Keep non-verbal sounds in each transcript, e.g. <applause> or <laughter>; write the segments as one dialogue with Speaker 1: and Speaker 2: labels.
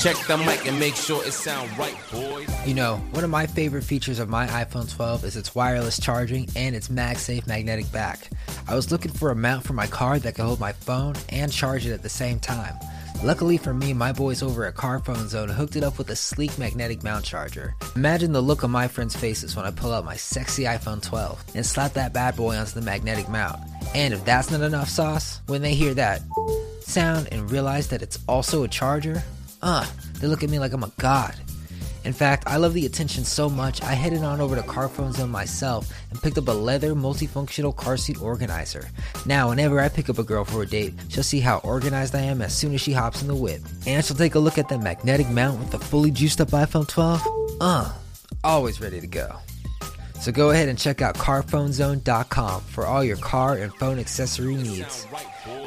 Speaker 1: Check the mic and make sure it sound right, boys.
Speaker 2: You know, one of my favorite features of my iPhone 12 is its wireless charging and its MagSafe magnetic back. I was looking for a mount for my car that could hold my phone and charge it at the same time. Luckily for me, my boys over at Carphone Zone hooked it up with a sleek magnetic mount charger. Imagine the look on my friends' faces when I pull out my sexy iPhone 12 and slap that bad boy onto the magnetic mount. And if that's not enough sauce, when they hear that sound and realize that it's also a charger, uh, they look at me like I'm a god. In fact, I love the attention so much, I headed on over to Carphone Zone myself and picked up a leather multifunctional car seat organizer. Now, whenever I pick up a girl for a date, she'll see how organized I am as soon as she hops in the whip. And she'll take a look at the magnetic mount with the fully juiced up iPhone 12. Uh, always ready to go. So go ahead and check out carphonezone.com for all your car and phone accessory needs.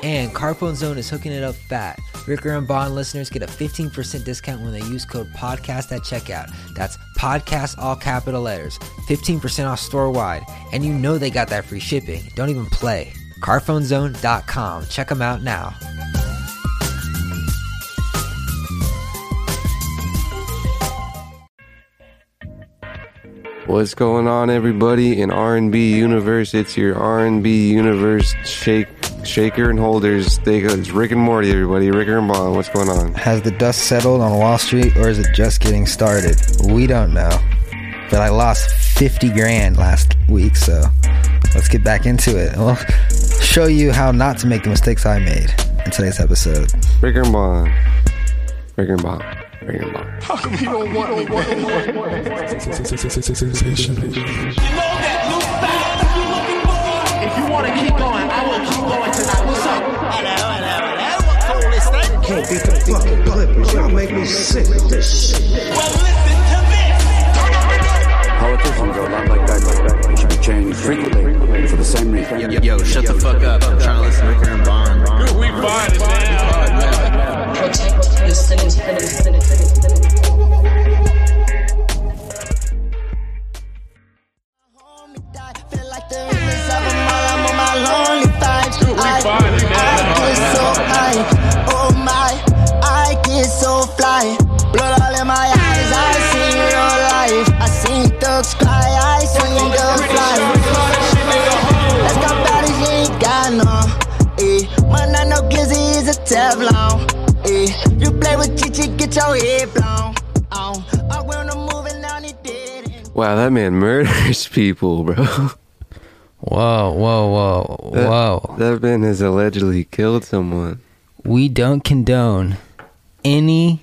Speaker 2: And Carphone Zone is hooking it up fat. Ricker and Bond listeners get a 15% discount when they use code podcast at checkout. That's podcast all capital letters. 15% off store wide. And you know they got that free shipping. Don't even play. Carphonezone.com. Check them out now.
Speaker 3: What's going on, everybody in R&B universe? It's your R&B universe shake, shaker and holders. They go, it's Rick and Morty, everybody. Rick and Bond. What's going on?
Speaker 2: Has the dust settled on Wall Street or is it just getting started? We don't know. But I lost 50 grand last week, so let's get back into it. We'll show you how not to make the mistakes I made in today's episode.
Speaker 3: Rick and Bond. Rick and Bond. Rick and Bond.
Speaker 4: How come You know that new style you looking for? If you wanna keep going, I will keep going tonight. What's up? Hello, hello, hello. What cool is that?
Speaker 5: Can't beat the fucking Clippers. Y'all make me sick with this shit.
Speaker 4: Well, listen to this.
Speaker 6: Politicians are a lot like that, like that. They should be frequently for the same reason.
Speaker 7: Yo, yo, shut the fuck up. I'm trying to listen to Ricker and Bond.
Speaker 4: We find it now.
Speaker 8: protect the city.
Speaker 9: Feel
Speaker 3: Wow, that man murders <laughs> people, bro.
Speaker 2: Whoa, whoa, whoa,
Speaker 3: That-
Speaker 2: whoa.
Speaker 3: That man has allegedly killed someone.
Speaker 2: We don't condone any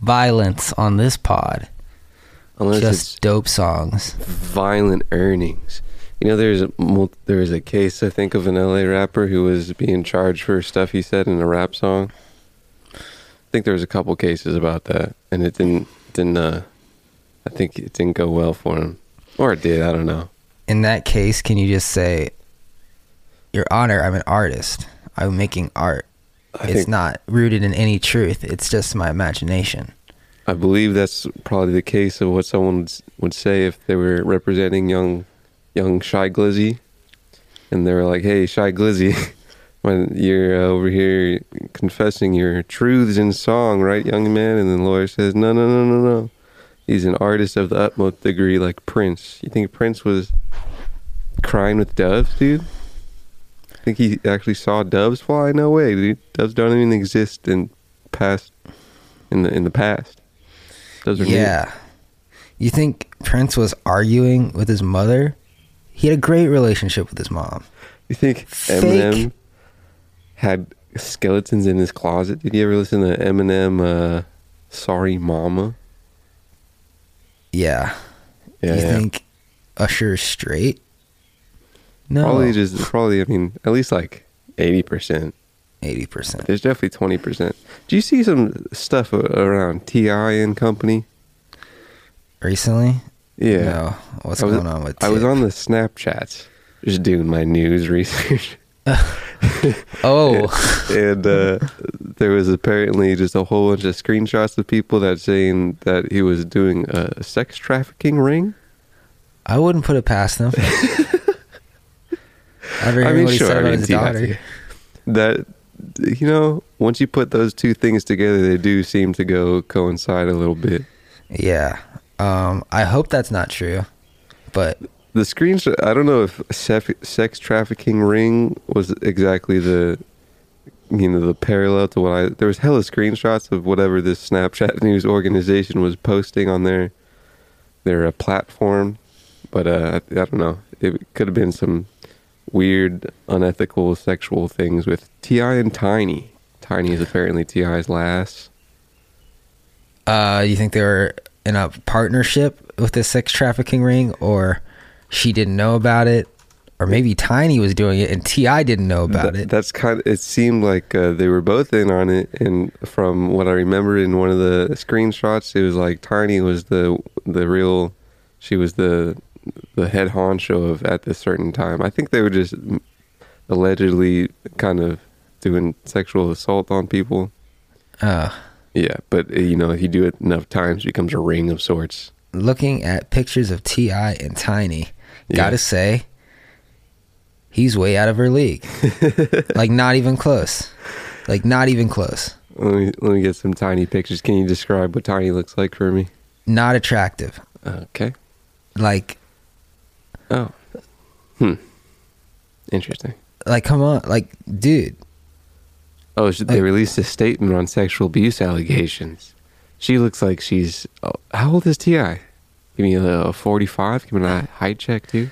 Speaker 2: violence on this pod.
Speaker 3: Unless
Speaker 2: Just dope songs.
Speaker 3: violent earnings. You know, there's a, there was a case, I think, of an LA rapper who was being charged for stuff he said in a rap song. I think there was a couple cases about that, and it didn't didn't. Uh, I think it didn't go well for him, or it did. I don't know.
Speaker 2: In that case, can you just say, Your Honor, I'm an artist. I'm making art.
Speaker 3: I
Speaker 2: it's not rooted in any truth. It's just my imagination.
Speaker 3: I believe that's probably the case of what someone would, would say if they were representing young young Shy Glizzy, and they were like, "Hey, Shy Glizzy." <laughs> When you're uh, over here confessing your truths in song, right, young man? And then the lawyer says, no, no, no, no, no. He's an artist of the utmost degree, like Prince. You think Prince was crying with doves, dude? I think he actually saw doves fly? No way, dude. Doves don't even exist in past in the in the past. Those are new.
Speaker 2: Yeah. You think Prince was arguing with his mother? He had a great relationship with his mom.
Speaker 3: You think
Speaker 2: Fake.
Speaker 3: Eminem had skeletons in his closet? Did you ever listen to Eminem? Uh, Sorry, Mama.
Speaker 2: Yeah.
Speaker 3: Yeah,
Speaker 2: you
Speaker 3: yeah.
Speaker 2: think Usher's straight? No.
Speaker 3: Probably just probably. I mean, at least like eighty percent.
Speaker 2: 80%.
Speaker 3: There's definitely twenty percent. Do you see some stuff around T.I. and company?
Speaker 2: Recently?
Speaker 3: Yeah.
Speaker 2: No. What's
Speaker 3: was,
Speaker 2: going on with
Speaker 3: I was on the Snapchats, just doing my news <laughs> research. <laughs>
Speaker 2: Oh.
Speaker 3: and uh, there was apparently just a whole bunch of screenshots of people that saying that he was doing a sex trafficking ring.
Speaker 2: I wouldn't put it past them. <laughs>
Speaker 3: I
Speaker 2: hear
Speaker 3: mean, sure. I mean,
Speaker 2: his daughter?
Speaker 3: That you know, once you put those two things together, they do seem to go coincide a little bit.
Speaker 2: Yeah. Um, I hope that's not true, but
Speaker 3: The screenshot, I don't know if sex, sex trafficking ring was exactly the, you know, the parallel to what I. There was hella screenshots of whatever this Snapchat <laughs> news organization was posting on their, their uh, platform, but uh, I, I don't know. It could have been some weird, unethical sexual things with T.I. and Tiny. Tiny is apparently T.I.'s last.
Speaker 2: uh, you think they were in a partnership with this sex trafficking ring, or she didn't know about it, or maybe Tiny was doing it and T.I. didn't know about it.
Speaker 3: That's kind. Of, it seemed like uh, they were both in on it, and from what I remember in one of the screenshots, it was like Tiny was the the real. She was the the head honcho of at this certain time. I think they were just allegedly kind of doing sexual assault on people.
Speaker 2: Uh,
Speaker 3: Yeah, but uh, you know, if you do it enough times, it becomes a ring of sorts.
Speaker 2: looking at pictures of T.I. and Tiny,
Speaker 3: Yeah.
Speaker 2: gotta say, he's way out of her league. <laughs> like not even close. Like not even close.
Speaker 3: Let me let me get some tiny pictures. Can you describe what Tiny looks like for me?
Speaker 2: Not attractive.
Speaker 3: Okay.
Speaker 2: Like
Speaker 3: Oh. Hmm. Interesting.
Speaker 2: like come on, like dude.
Speaker 3: Oh, they
Speaker 2: Like-
Speaker 3: released a statement on sexual abuse allegations. She looks like she's. Oh, how old is T.I.? Give me a forty-five. Give me a height check too.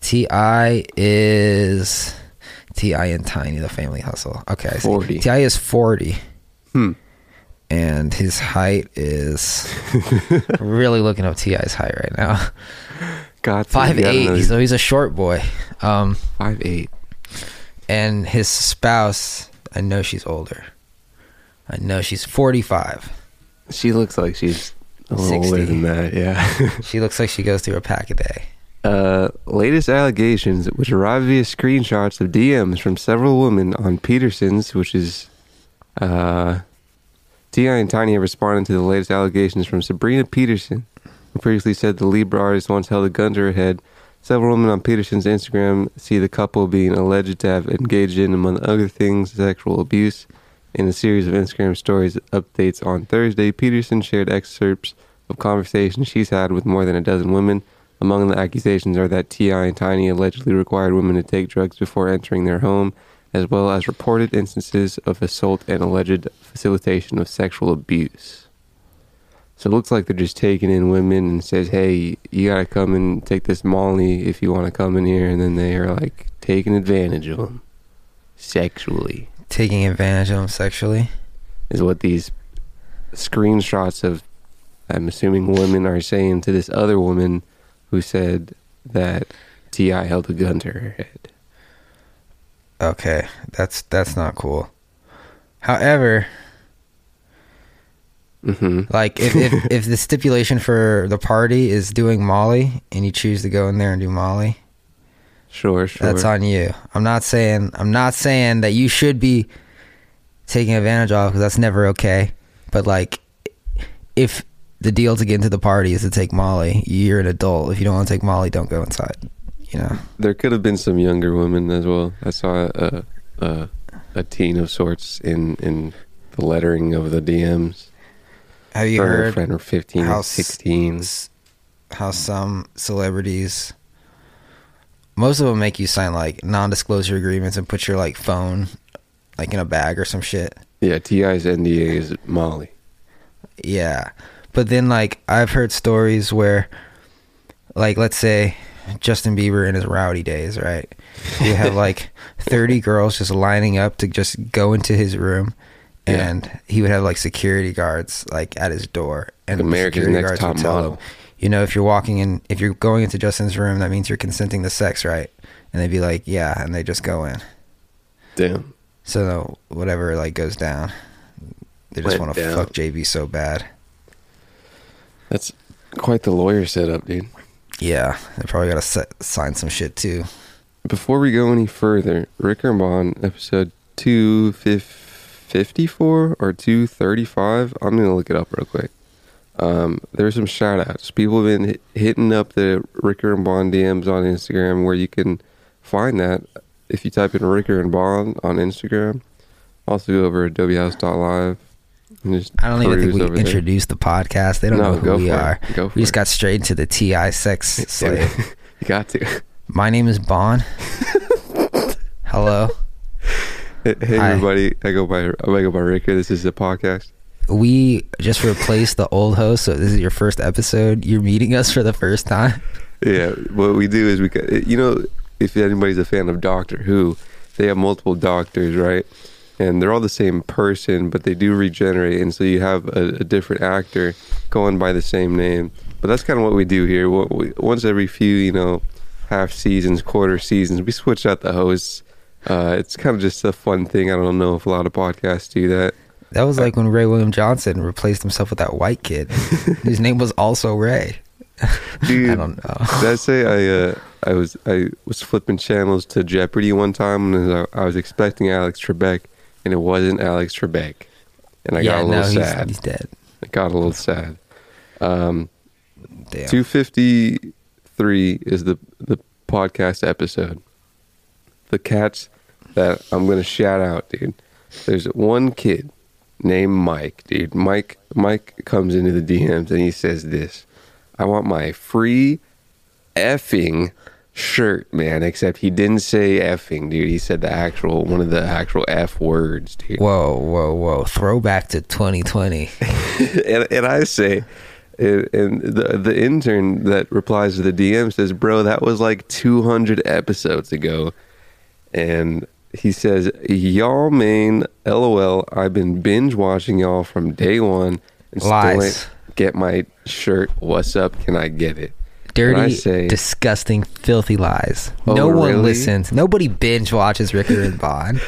Speaker 2: T.I. is T.I. and Tiny, the family hustle. Okay, I see.
Speaker 3: 40.
Speaker 2: T.I. is forty,
Speaker 3: Hmm.
Speaker 2: and his height is really looking up T.I.'s height right now.
Speaker 3: God,
Speaker 2: Five eight, so he's a short boy. Um,
Speaker 3: five eight.
Speaker 2: and his spouse, I know she's older. I know she's forty five.
Speaker 3: She looks like she's a little
Speaker 2: 60.
Speaker 3: older than that. Yeah. <laughs>
Speaker 2: She looks like she goes through a pack a day.
Speaker 3: Uh, latest allegations, which arrived via screenshots of DMs from several women on Peterson's, which is, uh, T.I. and Tiny have responded to the latest allegations from Sabrina Peterson, who previously said the Libra artist once held a gun to her head. Several women on Peterson's Instagram see the couple being alleged to have engaged in, among other things, sexual abuse. In a series of Instagram stories updates on Thursday, Peterson shared excerpts of conversations she's had with more than a dozen women. Among the accusations are that T.I. and Tiny allegedly required women to take drugs before entering their home, as well as reported instances of assault and alleged facilitation of sexual abuse. So it looks like they're just taking in women and says, "Hey, you gotta come and take this Molly if you want to come in here," and then they are like taking advantage of them sexually.
Speaker 2: Taking advantage of them sexually.
Speaker 3: Is what these screenshots of, I'm assuming, women are saying to this other woman who said that T.I. held a gun to her head.
Speaker 2: Okay, that's that's not cool. However,
Speaker 3: hmm
Speaker 2: like if, if <laughs> if the stipulation for the party is doing Molly and you choose to go in there and do Molly,
Speaker 3: Sure, sure.
Speaker 2: that's on you. I'm not saying I'm not saying that you should be taking advantage of because that's never okay. But like, if the deal to get into the party is to take Molly, you're an adult. If you don't want to take Molly, don't go inside. You know.
Speaker 3: There could have been some younger women as well. I saw a a, a teen of sorts in in the lettering of the DMs.
Speaker 2: Have you
Speaker 3: Her her
Speaker 2: heard
Speaker 3: friend were 15
Speaker 2: how
Speaker 3: or
Speaker 2: s-
Speaker 3: 16.
Speaker 2: s- how some celebrities most of them make you sign like non-disclosure agreements and put your like phone like in a bag or some shit
Speaker 3: Yeah, T.I.'s NDA is Molly.
Speaker 2: yeah but then like i've heard stories where like let's say justin bieber in his rowdy days right you have like <laughs> 30 girls just lining up to just go into his room
Speaker 3: Yeah.
Speaker 2: and he would have like security guards like at his door and the
Speaker 3: America's Next Top Model.
Speaker 2: him, you know if you're walking in if you're going into justin's room that means you're consenting to sex right and they'd be like yeah and they just go in
Speaker 3: Damn.
Speaker 2: so whatever like goes down they just want to fuck jb so bad
Speaker 3: That's quite the lawyer setup, dude.
Speaker 2: yeah they probably gotta sign some shit too
Speaker 3: Before we go any further, and Bond, episode 254 or 235. I'm going to look it up real quick. Um, there's some shout outs. People have been hitting up the Ricker and Bond DMs on Instagram where you can find that if you type in Ricker and Bond on Instagram. Also go over AdobeHouse.live. and just
Speaker 2: I don't even think we
Speaker 3: over there.
Speaker 2: introduced the podcast. They don't
Speaker 3: No,
Speaker 2: know who we are. We just
Speaker 3: it.
Speaker 2: got straight into the T.I. sex <laughs> slave. <laughs>
Speaker 3: you got to.
Speaker 2: My name is Bond. <laughs> Hello.
Speaker 3: Hey, hey everybody, I go by I go by Ricker. This is the podcast.
Speaker 2: We just replaced the old host, so this is your first episode. You're meeting us for the first time.
Speaker 3: Yeah, what we do is we, you know, if anybody's a fan of Doctor Who, they have multiple doctors, right? And they're all the same person, but they do regenerate, and so you have a, a different actor going by the same name. But that's kind of what we do here. We, once every few, you know, half seasons, quarter seasons, we switch out the hosts. Uh, it's kind of just a fun thing. I don't know if a lot of podcasts do that.
Speaker 2: That was like when Ray William Johnson replaced himself with that white kid <laughs> His name was also Ray.
Speaker 3: Dude, <laughs>
Speaker 2: I don't know.
Speaker 3: Did I say I uh, I was I was flipping channels to Jeopardy one time and I, I was expecting Alex Trebek and it wasn't Alex Trebek and I got a little
Speaker 2: no,
Speaker 3: sad.
Speaker 2: he's dead.
Speaker 3: I got a little sad. Um, two fifty three is the the podcast episode. The cats that I'm gonna shout out, dude. There's one kid named Mike, dude. Mike Mike comes into the DMs and he says this. I want my free effing shirt, man. Except he didn't say effing, dude. He said the actual one of the actual F words, dude.
Speaker 2: Whoa, whoa, whoa. Throwback to 2020. <laughs>
Speaker 3: and, and I say, and, the the intern that replies to the DM says, "Bro, that was like 200 episodes ago," and he says, "Y'all main, lol. I've been binge watching y'all from day one and
Speaker 2: Lies.
Speaker 3: still ain't get my shirt. What's up? Can I get it?"
Speaker 2: Dirty,
Speaker 3: say,
Speaker 2: disgusting, filthy lies.
Speaker 3: Oh,
Speaker 2: no one
Speaker 3: really?
Speaker 2: listens. Nobody binge watches Ricker and <laughs> Bond.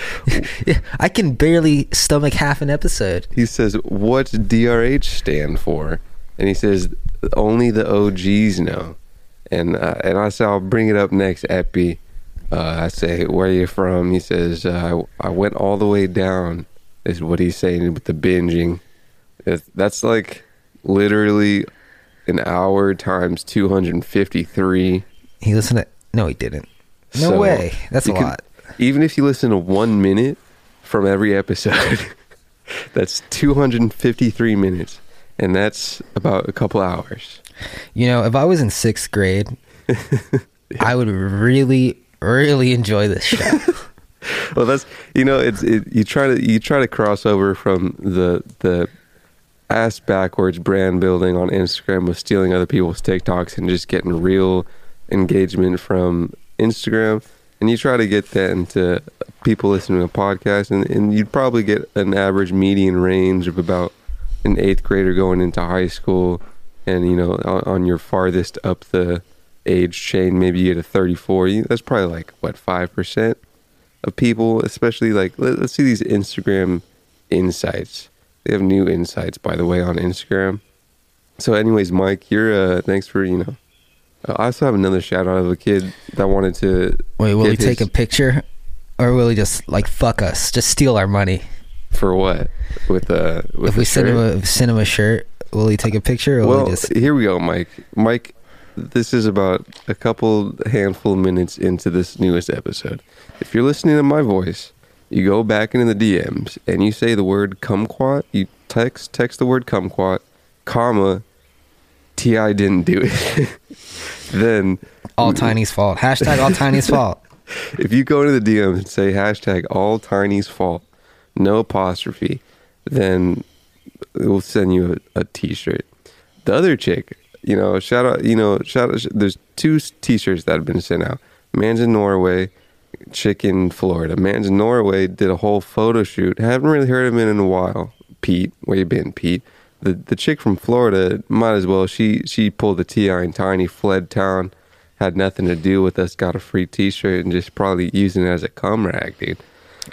Speaker 2: <laughs> I can barely stomach half an episode.
Speaker 3: he says, "What's DRH stand for?" And he says, "Only the OGs know." And uh, and I say, "I'll bring it up next, Epi." Uh, I say, "Where are you from?" He says, uh, "I went all the way down." Is what he's saying with the binging. It's- That's like literally an hour times two hundred and fifty-three.
Speaker 2: He listened to. No, he didn't. No
Speaker 3: So,
Speaker 2: way. That's a
Speaker 3: can-
Speaker 2: lot.
Speaker 3: Even if you listen to one minute from every episode, <laughs> that's 253 minutes. And that's about a couple hours.
Speaker 2: You know, if I was in sixth grade, <laughs> I would really, really enjoy this show. <laughs>
Speaker 3: Well, that's you know, it's it, you try to you try to cross over from the the ass backwards brand building on Instagram with stealing other people's TikToks and just getting real engagement from Instagram, and you try to get that into people listening to a podcast, and, and you'd probably get an average median range of about an eighth grader going into high school, and you know, on, on your farthest up the age chain, maybe you get a 34. You, that's probably like what five percent of people, especially like let, us see these Instagram insights. They have new insights, by the way, on Instagram. So, anyways, Mike, you're uh, thanks for you know. Uh, I also have another shout out of a kid that wanted to.
Speaker 2: Wait, will he take a picture? Or will he just, like, fuck us? Just steal our money?
Speaker 3: for what with uh with
Speaker 2: if we send him, a, send him a shirt, will he take a picture? Or will
Speaker 3: well,
Speaker 2: he just.
Speaker 3: here we go, Mike. Mike, this is about a couple handful minutes into this newest episode. If you're listening to my voice, you go back into the DMs and you say the word kumquat. You text text the word kumquat, comma, T.I. didn't do it. <laughs> then
Speaker 2: All Tiny's fault. Hashtag all Tiny's fault. <laughs>
Speaker 3: if you go into the DMs and say hashtag all Tiny's fault, no apostrophe, then we'll send you a, a t-shirt. The other chick, you know, shout out, you know, shout out, there's two T-shirts that have been sent out. Man's in Norway, chick in Florida. Man's in Norway did a whole photo shoot. Haven't really heard of him in a while. Pete, where you been, Pete? The the chick from Florida might as well. She she pulled the T.I. and Tiny, fled town, had nothing to do with us. Got a free T-shirt and just probably using it as a cum rag, dude.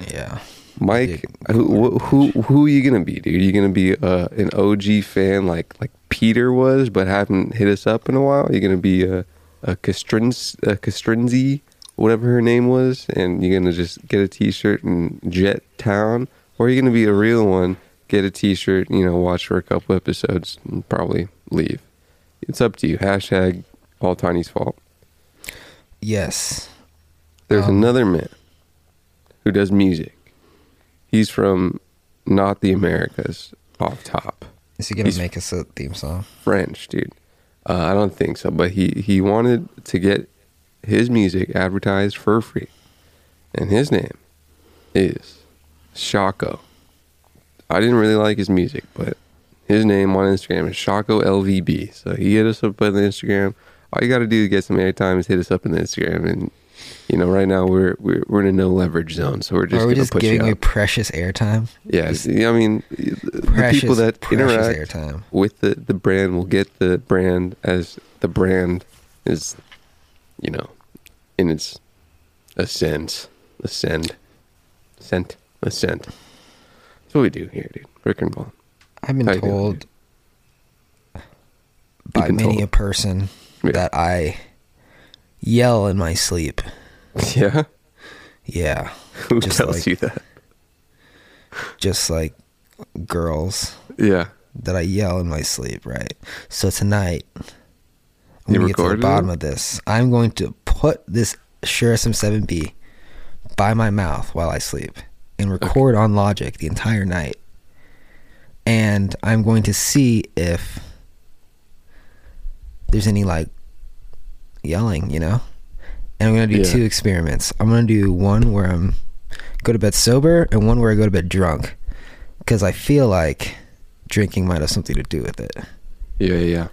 Speaker 2: Yeah.
Speaker 3: Mike, who, who who are you gonna be, dude? you gonna be uh, an OG fan like like Peter was, but haven't hit us up in a while? you gonna be a a Castrins a Castrinzi, whatever her name was, and you're gonna just get a T-shirt and jet town, or are you gonna be a real one? Get a T-shirt, you know, watch for a couple episodes, and probably leave. It's up to you. Hashtag all Tiny's fault.
Speaker 2: Yes.
Speaker 3: There's
Speaker 2: Um,
Speaker 3: another man who does music. He's from not the Americas off top.
Speaker 2: Is he gonna
Speaker 3: He's-
Speaker 2: make us a theme song?
Speaker 3: French, dude. Uh, I don't think so, but he he wanted to get his music advertised for free, and his name is Shaco. I didn't really like his music, but his name on Instagram is Shaco LVB. So he hit us up on the Instagram. All you got to do to get some airtime is hit us up on the Instagram, and you know, right now we're we're, we're in a no leverage zone, so we're just
Speaker 2: are we just giving
Speaker 3: you
Speaker 2: away precious airtime?
Speaker 3: Yes, I mean the people that
Speaker 2: precious
Speaker 3: interact
Speaker 2: airtime.
Speaker 3: with the the brand will get the brand as the brand is, you know, in its ascent, ascend, ascent, ascent. That's what we do here, dude. Rick and Ball.
Speaker 2: I've been
Speaker 3: How you doing,
Speaker 2: told by
Speaker 3: been
Speaker 2: many
Speaker 3: told.
Speaker 2: a person
Speaker 3: Yeah.
Speaker 2: that I yell in my sleep. <laughs>
Speaker 3: Yeah,
Speaker 2: Yeah,
Speaker 3: who
Speaker 2: Just
Speaker 3: tells
Speaker 2: like-
Speaker 3: you that?
Speaker 2: just like girls
Speaker 3: Yeah,
Speaker 2: that I yell in my sleep. Right. So tonight, I'm gonna get to the bottom
Speaker 3: it?
Speaker 2: of this. I'm going to put this Shure SM7B by my mouth while I sleep and record on Logic the entire night. And I'm going to see if there's any like yelling, you know? And I'm going to do
Speaker 3: Yeah.
Speaker 2: two experiments. I'm going to do one where I'm go to bed sober and one where I go to bed drunk cuz I feel like drinking might have something to do with it.
Speaker 3: yeah, yeah.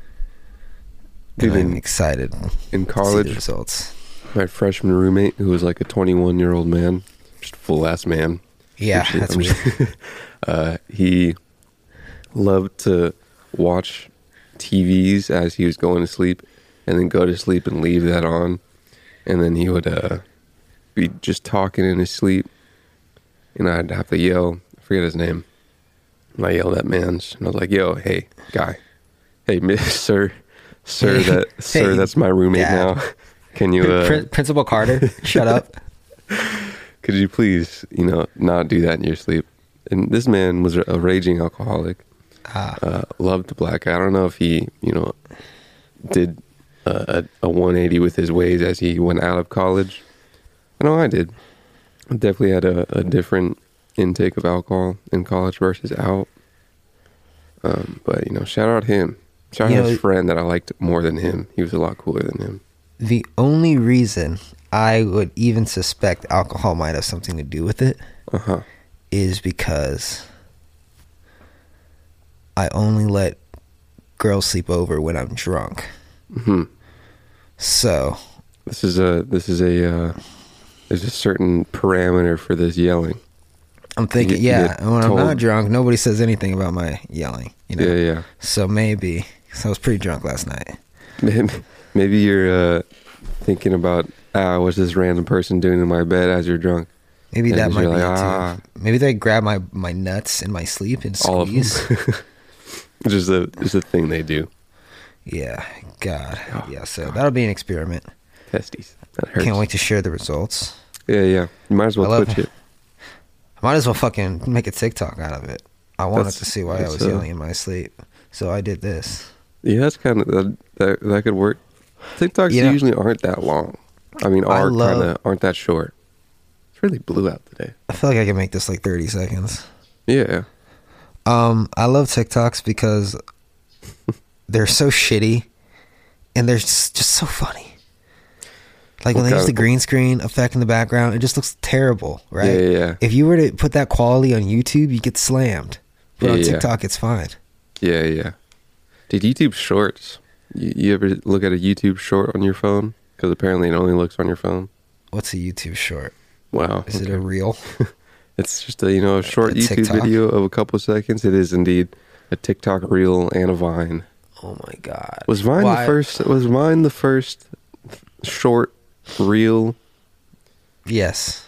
Speaker 3: Dude,
Speaker 2: I'm
Speaker 3: in,
Speaker 2: excited
Speaker 3: in
Speaker 2: to see the
Speaker 3: college,
Speaker 2: results.
Speaker 3: my freshman roommate, who was like a 21 year old man, just full ass man.
Speaker 2: Yeah,
Speaker 3: Actually,
Speaker 2: that's weird. <laughs>
Speaker 3: uh, he loved to watch TVs as he was going to sleep, and then go to sleep and leave that on, and then he would uh, be just talking in his sleep, and I'd have to yell. I forget his name. And I yelled at Mans, and I was like, "Yo, hey, guy, hey, miss, <laughs> sir, sir, <laughs> that, sir,
Speaker 2: hey,
Speaker 3: that's my roommate
Speaker 2: Dad.
Speaker 3: now. <laughs> Can you, uh,
Speaker 2: Prin- Principal Carter, shut up.
Speaker 3: could you please, you know, not do that in your sleep? And this man was a raging alcoholic.
Speaker 2: Ah.
Speaker 3: Uh, loved to black. I don't know if he, you know, did a, a, a 180 with his ways as he went out of college. I know I did. I definitely had a, a different intake of alcohol in college versus out. Um, but you know, shout out him. Shout
Speaker 2: You
Speaker 3: out
Speaker 2: know-
Speaker 3: his friend that I liked more than him. He was a lot cooler than him.
Speaker 2: The only reason I would even suspect alcohol might have something to do with it
Speaker 3: Uh huh.
Speaker 2: is because I only let girls sleep over when I'm drunk.
Speaker 3: hmm
Speaker 2: So,
Speaker 3: This is a this is a uh, there's a certain parameter for this yelling.
Speaker 2: I'm thinking,
Speaker 3: You
Speaker 2: yeah, and when I'm
Speaker 3: told-
Speaker 2: not drunk, nobody says anything about my yelling, you know?
Speaker 3: Yeah, yeah.
Speaker 2: So maybe, 'cause I was pretty drunk last night. <laughs>
Speaker 3: Maybe, maybe you're uh, thinking about ah, what's this random person doing in my bed as you're drunk?
Speaker 2: Maybe
Speaker 3: And
Speaker 2: that might be
Speaker 3: like,
Speaker 2: it too.
Speaker 3: ah.
Speaker 2: Maybe they grab my, my nuts in my sleep and
Speaker 3: All of them.
Speaker 2: squeeze. <laughs>
Speaker 3: just a just a thing they do.
Speaker 2: Yeah, God.
Speaker 3: Oh,
Speaker 2: yeah, so that'll be an experiment.
Speaker 3: Testes. That hurts.
Speaker 2: Can't wait to share the results.
Speaker 3: Yeah, yeah. You might as well
Speaker 2: I
Speaker 3: Twitch
Speaker 2: it.
Speaker 3: it.
Speaker 2: I might as well fucking make a TikTok out of it. I wanted
Speaker 3: That's-
Speaker 2: to see why I was
Speaker 3: uh,
Speaker 2: yelling in my sleep. So I did this.
Speaker 3: Yeah, that's kind of that, that that could work. TikToks
Speaker 2: You know-
Speaker 3: usually aren't that long. I mean, are kind of aren't that short. It's really blue out today.
Speaker 2: I feel like I can make this like 30 seconds.
Speaker 3: Yeah.
Speaker 2: Um, I love TikToks because <laughs> they're so shitty and they're just, just so funny. Like when
Speaker 3: What
Speaker 2: they use the green screen effect in the background, it just looks terrible, right?
Speaker 3: Yeah, yeah, yeah.
Speaker 2: If you were to put that quality on YouTube, you get slammed. But on. TikTok, it's fine.
Speaker 3: Yeah, yeah. Dude, YouTube Shorts. You, you ever look at a YouTube short on your phone? Because apparently it only looks on your phone.
Speaker 2: What's a YouTube short?
Speaker 3: Wow.
Speaker 2: Is it a reel? <laughs>
Speaker 3: It's just a you know a short
Speaker 2: A
Speaker 3: YouTube
Speaker 2: TikTok?
Speaker 3: video of a couple of seconds. It is indeed a TikTok reel and a Vine.
Speaker 2: Oh my god!
Speaker 3: Was Vine
Speaker 2: Why-
Speaker 3: the first? Was Vine the first short reel?
Speaker 2: Yes.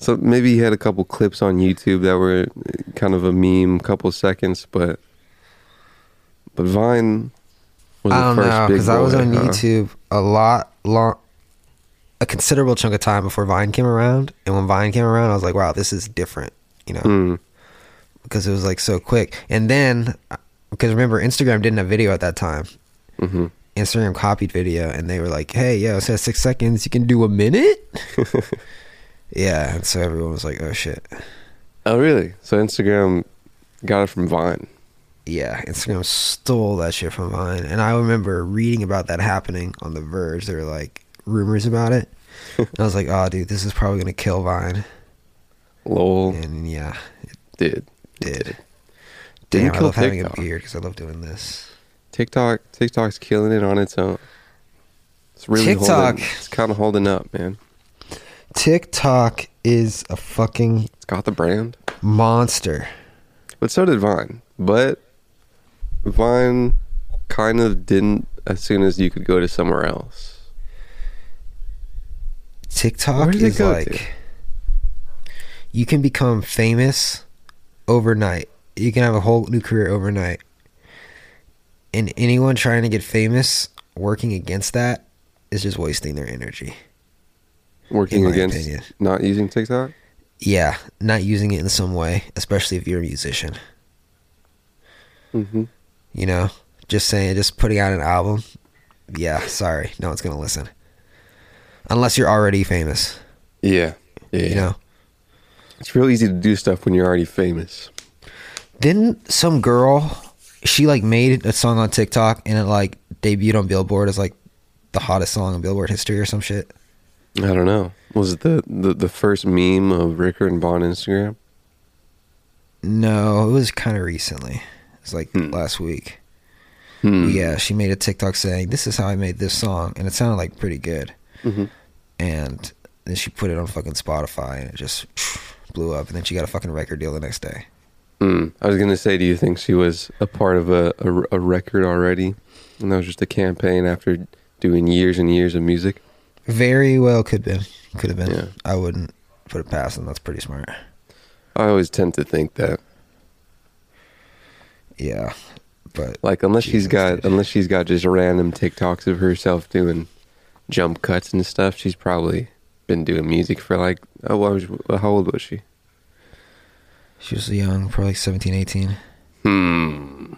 Speaker 3: So maybe he had a couple clips on YouTube that were kind of a meme, couple seconds, but but Vine was
Speaker 2: I
Speaker 3: the
Speaker 2: don't
Speaker 3: first
Speaker 2: know
Speaker 3: big
Speaker 2: because I was on
Speaker 3: huh?
Speaker 2: YouTube a lot long, a considerable chunk of time before Vine came around, and when Vine came around, I was like, "Wow, this is different," you know,
Speaker 3: Mm,
Speaker 2: because it was like so quick. And then, because remember, Instagram didn't have video at that time.
Speaker 3: hmm
Speaker 2: Instagram copied video, and they were like, "Hey, yo, it says six seconds. You can do a minute." <laughs> yeah, and so everyone was like, "Oh shit."
Speaker 3: Oh, really? So Instagram got it from Vine.
Speaker 2: Yeah, Instagram stole that shit from Vine, and I remember reading about that happening on The Verge. There were like rumors about it. and <laughs> I was like, "Oh, dude, this is probably gonna kill Vine."
Speaker 3: Lol.
Speaker 2: And yeah, it
Speaker 3: Did.
Speaker 2: did.
Speaker 3: Didn't
Speaker 2: Damn, I
Speaker 3: kill
Speaker 2: love having a
Speaker 3: TikTok.
Speaker 2: beard because I love doing this.
Speaker 3: TikTok TikTok's killing it on its own. It's really
Speaker 2: TikTok.
Speaker 3: Holding, it's kind of holding up, man.
Speaker 2: TikTok is a fucking
Speaker 3: It's got the brand,
Speaker 2: monster.
Speaker 3: but so did Vine. But Vine kind of didn't as soon as you could go to somewhere else.
Speaker 2: TikTok
Speaker 3: Where did it
Speaker 2: is
Speaker 3: go
Speaker 2: like
Speaker 3: to?
Speaker 2: you can become famous overnight. You can have a whole new career overnight. And anyone trying to get famous working against that is just wasting their energy.
Speaker 3: Working against
Speaker 2: opinion.
Speaker 3: not using TikTok.
Speaker 2: Yeah, not using it in some way, especially if you're a musician.
Speaker 3: Mm-hmm.
Speaker 2: You know, just saying, just putting out an album. Yeah, sorry, no one's gonna listen. Unless you're already famous,
Speaker 3: Yeah, yeah.
Speaker 2: you know.
Speaker 3: it's real easy to do stuff when you're already famous.
Speaker 2: Didn't some girl she like made a song on TikTok and it like debuted on Billboard as like the hottest song in Billboard history or some shit?
Speaker 3: I don't know. Was it the, the, the first meme of Ricker and Bond Instagram?
Speaker 2: No, it was kind of recently. It was like
Speaker 3: Hmm.
Speaker 2: last week.
Speaker 3: Hmm.
Speaker 2: Yeah, she made a TikTok saying, "This is how I made this song," and it sounded like pretty good.
Speaker 3: Mhm.
Speaker 2: And then she put it on fucking Spotify, and it just blew up. And then she got a fucking record deal the next day.
Speaker 3: Hmm. I was gonna say, do you think she was a part of a, a, a record already, and that was just a campaign after doing years and years of music?
Speaker 2: Very well could have been, could have been.
Speaker 3: Yeah.
Speaker 2: I wouldn't put it past them. That's pretty smart.
Speaker 3: I always tend to think that,
Speaker 2: Yeah, but
Speaker 3: like, unless she's
Speaker 2: Jesus,
Speaker 3: got
Speaker 2: dude.
Speaker 3: unless she's got just random TikToks of herself doing jump cuts and stuff, she's probably been doing music for like oh, was, how old was she?
Speaker 2: She was young, probably 17, 18.
Speaker 3: Hmm.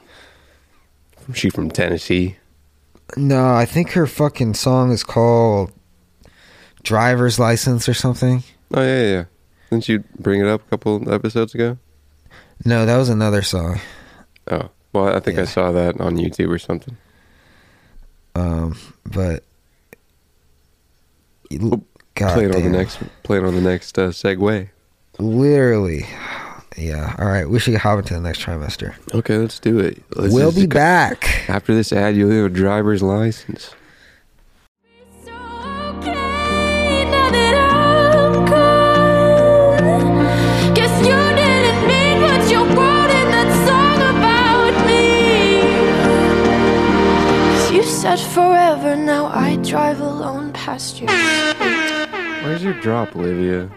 Speaker 3: She from Tennessee.
Speaker 2: No, I think her fucking song is called "Driver's License" or something.
Speaker 3: Oh yeah, yeah. yeah. Didn't you bring it up a couple episodes ago?
Speaker 2: No, that was another song.
Speaker 3: Oh, well, I think I saw that on YouTube or something.
Speaker 2: Um, but God
Speaker 3: play it on the next. Play it on the next uh, segue.
Speaker 2: Literally, yeah. All right, we should hop into the next trimester.
Speaker 3: Okay, let's do it. Let's
Speaker 2: we'll
Speaker 3: just-
Speaker 2: be <laughs> back.
Speaker 3: after this ad. You'll have a driver's license.
Speaker 10: Guess you didn't mean what you wrote in that song about me. 'Cause you said forever, now I drive alone past you.
Speaker 3: Where's your drop, Olivia?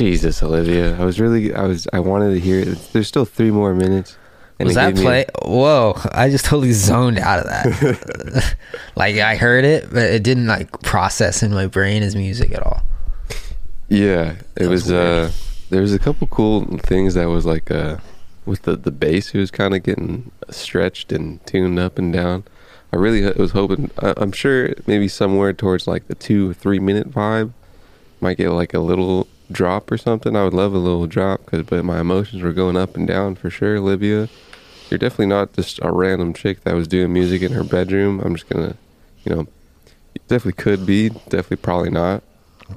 Speaker 10: And all my
Speaker 3: Jesus, Olivia. I was really. I was. I wanted to hear it. There's still three more minutes. and
Speaker 2: Was that play? Whoa! I just totally zoned out of that. <laughs> like I heard it, but it didn't like process in my brain as music at all.
Speaker 3: Yeah, it
Speaker 2: was
Speaker 3: was. uh There was a couple cool things that was like uh with the the bass. It was kind of getting stretched and tuned up and down. I really was hoping. I, I'm sure maybe somewhere towards like the two three minute vibe might get like a little drop or something. I would love a little drop because but my emotions were going up and down for sure. Olivia, you're definitely not just a random chick that was doing music in her bedroom. I'm just gonna, you know, definitely could be, definitely probably not.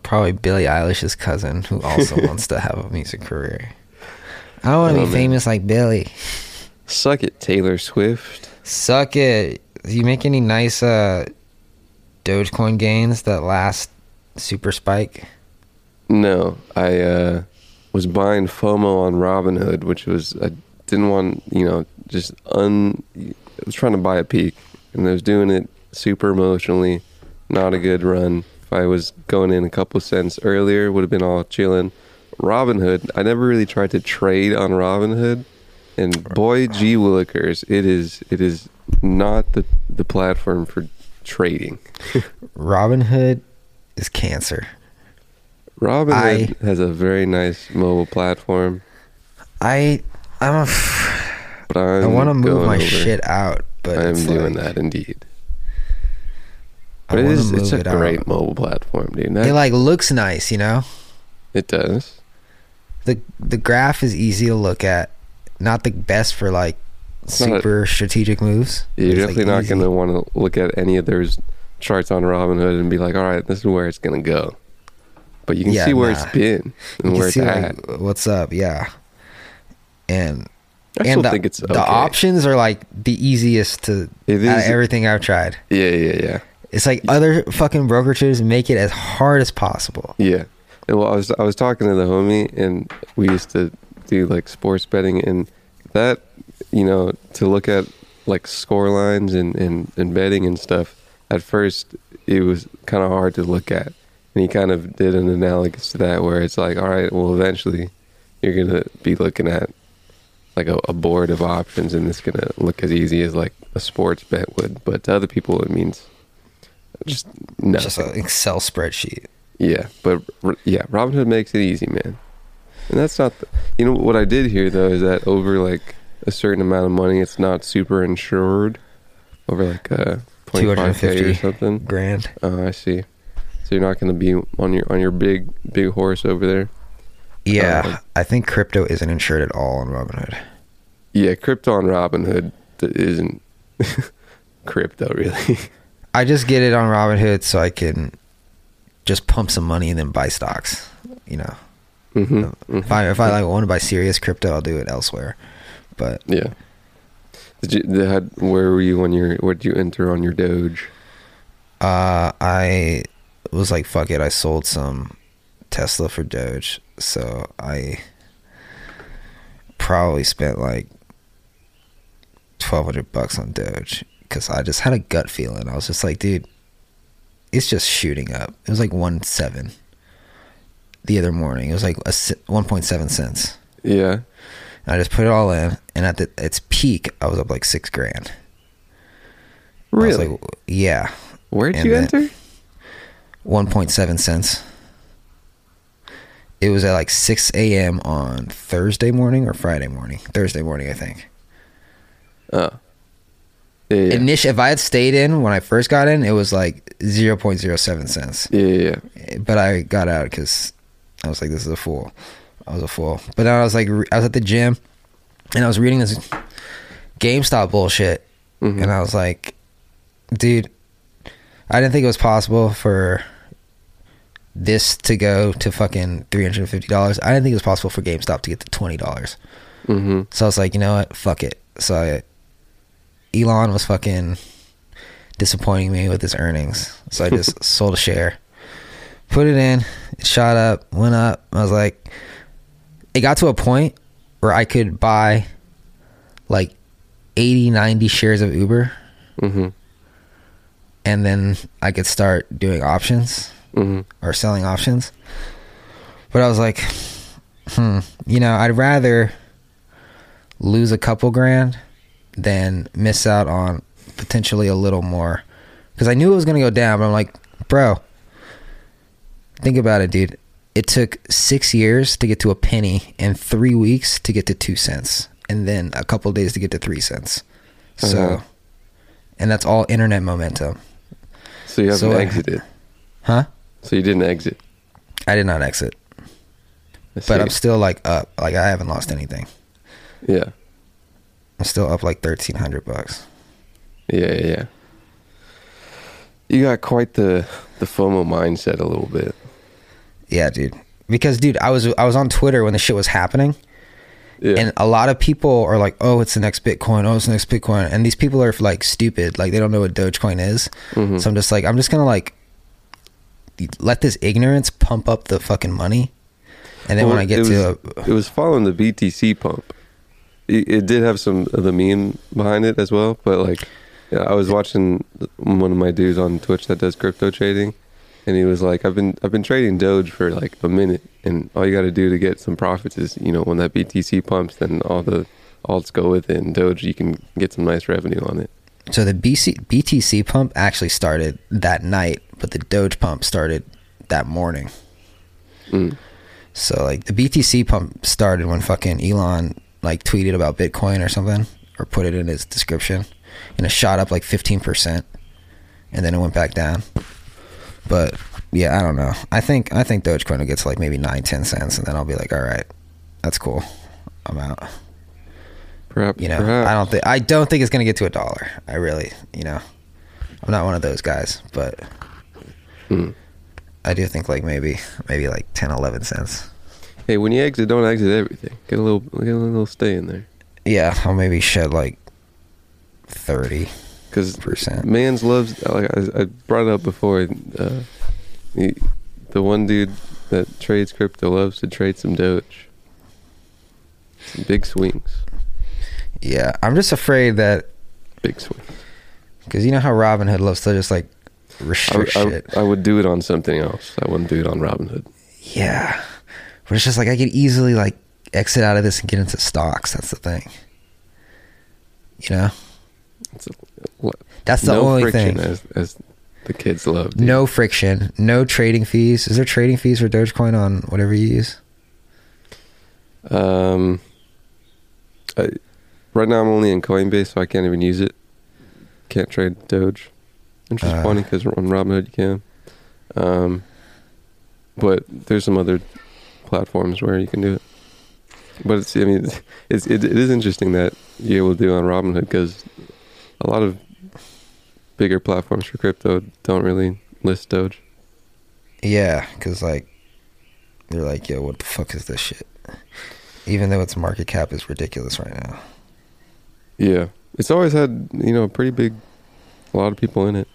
Speaker 2: Probably Billie Eilish's cousin, who also <laughs> wants to have a music career. I want to
Speaker 3: Oh,
Speaker 2: be famous like Billie.
Speaker 3: Suck it, Taylor Swift.
Speaker 2: Suck it. Do you make any nice uh, Dogecoin gains that last super spike?
Speaker 3: No, I uh, was buying FOMO on Robinhood, which was I didn't want you know just un. I was trying to buy a peak, and I was doing it super emotionally. Not a good run. If I was going in a couple cents earlier, would have been all chilling. Robinhood, I never really tried to trade on Robinhood, and boy, gee willikers, it is it is not the the platform for trading. <laughs>
Speaker 2: Robinhood is cancer.
Speaker 3: Robinhood has a very nice mobile platform.
Speaker 2: I I'm a
Speaker 3: But I'm
Speaker 2: I want to move my
Speaker 3: over.
Speaker 2: shit out, but
Speaker 3: I am doing
Speaker 2: like-
Speaker 3: that indeed. But it
Speaker 2: wanna
Speaker 3: it's a
Speaker 2: it out.
Speaker 3: great mobile platform, dude. That,
Speaker 2: It like looks nice, you know.
Speaker 3: it does.
Speaker 2: the the graph is easy to look at. Not the best for like
Speaker 3: not a-
Speaker 2: super strategic moves.
Speaker 3: You're
Speaker 2: It's, like,
Speaker 3: definitely not going to want to look at any of those charts on Robinhood and be like, all right, this is where it's going to go. But you can
Speaker 2: Yeah,
Speaker 3: see where
Speaker 2: nah.
Speaker 3: it's been
Speaker 2: You
Speaker 3: and
Speaker 2: can
Speaker 3: where it's at.
Speaker 2: like what's up, yeah. And
Speaker 3: I
Speaker 2: and
Speaker 3: still
Speaker 2: the,
Speaker 3: think it's okay.
Speaker 2: the options are like the easiest to
Speaker 3: It
Speaker 2: out of everything I've tried.
Speaker 3: Yeah, yeah, yeah.
Speaker 2: It's like other fucking brokerages make it as hard as possible.
Speaker 3: Yeah. And well, I was I was talking to the homie, and we used to do like sports betting, and that you know to look at like score lines and and, and betting and stuff. At first, it was kind of hard to look at, and he kind of did an analogous to that, where it's like, all right, well, eventually, you're gonna be looking at like a, a board of options, and it's gonna look as easy as like a sports bet would, but to other people, it means just nothing.
Speaker 2: Just an Excel spreadsheet.
Speaker 3: Yeah, but yeah, Robinhood makes it easy, man. And that's not the, you know what I did hear though is that over like a certain amount of money, it's not super insured over like uh, 25k or something.
Speaker 2: grand.
Speaker 3: Oh, I see. So you're not going to be on your on your big big horse over there.
Speaker 2: Yeah,
Speaker 3: Uh,
Speaker 2: I think crypto isn't insured at all on Robinhood.
Speaker 3: Yeah, crypto on Robinhood isn't <laughs> crypto really. <laughs>
Speaker 2: I just get it on Robinhood so I can just pump some money and then buy stocks. You know,
Speaker 3: mm-hmm.
Speaker 2: if I if I like want to buy serious crypto, I'll do it elsewhere. But
Speaker 3: Yeah. Did you? Where were you on your? What did you enter on your Doge?
Speaker 2: uh, I was like, fuck it. I sold some Tesla for Doge, so I probably spent like twelve hundred bucks on Doge because I just had a gut feeling. I was just like, dude, it's just shooting up. It was like one seven the other morning. It was like a one point seven cents.
Speaker 3: Yeah.
Speaker 2: And I just put it all in, and at the, its peak, I was up like six grand.
Speaker 3: Really?
Speaker 2: like, yeah.
Speaker 3: Where'd
Speaker 2: And
Speaker 3: you
Speaker 2: then-
Speaker 3: enter?
Speaker 2: 1.7 cents. It was at like 6 a.m. on Thursday morning or Friday morning. Thursday morning, I think.
Speaker 3: Oh. Yeah, yeah.
Speaker 2: Initially, if I had stayed in when I first got in, it was like 0.07 cents.
Speaker 3: yeah, yeah, yeah.
Speaker 2: But I got out because I was like, this is a fool. I was a fool. But then I was like, re- I was at the gym and I was reading this GameStop bullshit.
Speaker 3: Mhm.
Speaker 2: And I was like, dude, I didn't think it was possible for this to go to fucking $350. I didn't think it was possible for GameStop to get to $20.
Speaker 3: Mm-hmm.
Speaker 2: So I was like, you know what? Fuck it. So I, Elon was fucking disappointing me with his earnings. So I <laughs> just sold a share, put it in, it shot up, went up. I was like, it got to a point where I could buy like 80, 90 shares of Uber
Speaker 3: Mm-hmm.
Speaker 2: and then I could start doing options
Speaker 3: Mm-hmm.
Speaker 2: or selling options. But I was like, hmm, you know, I'd rather lose a couple grand than miss out on potentially a little more. Because I knew it was going to go down, but I'm like, bro, think about it, dude. It took six years to get to a penny and three weeks to get to two cents, and then a couple days to get to three cents. So,
Speaker 3: Uh-huh.
Speaker 2: and that's all internet momentum.
Speaker 3: So you haven't
Speaker 2: So I-
Speaker 3: exited.
Speaker 2: Huh?
Speaker 3: So you didn't exit.
Speaker 2: I did not exit. But. I'm still like up. Like I haven't lost anything.
Speaker 3: yeah,
Speaker 2: I'm still up like thirteen hundred bucks.
Speaker 3: yeah, yeah, yeah. You got quite the the FOMO mindset a little bit.
Speaker 2: Yeah, dude. Because dude, I was I was on Twitter when the shit was happening,
Speaker 3: Yeah.
Speaker 2: and a lot of people are like, "Oh, it's the next Bitcoin. Oh, it's the next Bitcoin." And these people are like stupid. Like they don't know what Dogecoin is.
Speaker 3: Mhm.
Speaker 2: So I'm just like, I'm just gonna like let this ignorance pump up the fucking money, and then
Speaker 3: Well,
Speaker 2: when I get
Speaker 3: it
Speaker 2: to
Speaker 3: was, it was following the BTC pump. It, it did have some of the meme behind it as well, but like, yeah, I was watching one of my dudes on Twitch that does crypto trading, and he was like, "I've been I've been trading Doge for like a minute, and all you got to do to get some profits is you know when that BTC pumps, then all the alts go with it, and Doge you can get some nice revenue on it."
Speaker 2: So the BC, BTC pump actually started that night, but the Doge pump started that morning.
Speaker 3: Mm.
Speaker 2: So like the BTC pump started when fucking Elon like tweeted about Bitcoin or something, or put it in his description, and it shot up like fifteen percent, and then it went back down. But yeah, I don't know. I think I think Dogecoin will get to like maybe nine, ten cents, and then I'll be like, all right, that's cool. I'm out.
Speaker 3: Perhaps,
Speaker 2: You know,
Speaker 3: perhaps.
Speaker 2: I don't think I don't think it's gonna get to a dollar. I really, you know, I'm not one of those guys, but I do think like maybe maybe like 10, 11 cents.
Speaker 3: Hey, when you exit, don't exit everything. Get a little, get a little stay in there.
Speaker 2: Yeah, I'll maybe shed like thirty
Speaker 3: Because
Speaker 2: percent.
Speaker 3: Mans loves, like I, I brought it up before, uh, the, the one dude that trades crypto loves to trade some Doge. Some big swings.
Speaker 2: Yeah, I'm just afraid that
Speaker 3: Big swings.
Speaker 2: because you know how Robinhood loves to just like restrict
Speaker 3: I-
Speaker 2: shit.
Speaker 3: I would do it on something else. I wouldn't do it on Robinhood.
Speaker 2: Yeah, but it's just like I could easily like exit out of this and get into stocks. That's the thing. You know,
Speaker 3: a,
Speaker 2: that's the
Speaker 3: no
Speaker 2: only
Speaker 3: friction,
Speaker 2: thing.
Speaker 3: as as the kids love. dude.
Speaker 2: No friction, no trading fees. Is there trading fees for Dogecoin on whatever you use?
Speaker 3: Um, I, right now I'm only in Coinbase, so I can't even use it. Can't trade Doge, which is
Speaker 2: Uh.
Speaker 3: funny because on Robinhood you can. Um, but there's some other platforms where you can do it. But it's, I mean, it's, it, it is interesting that you're able to do on Robinhood because a lot of bigger platforms for crypto don't really list Doge.
Speaker 2: Yeah, because like they're like, yo, what the fuck is this shit? Even though its market cap is ridiculous right now.
Speaker 3: Yeah, it's always had you know a pretty big, a lot of people in it.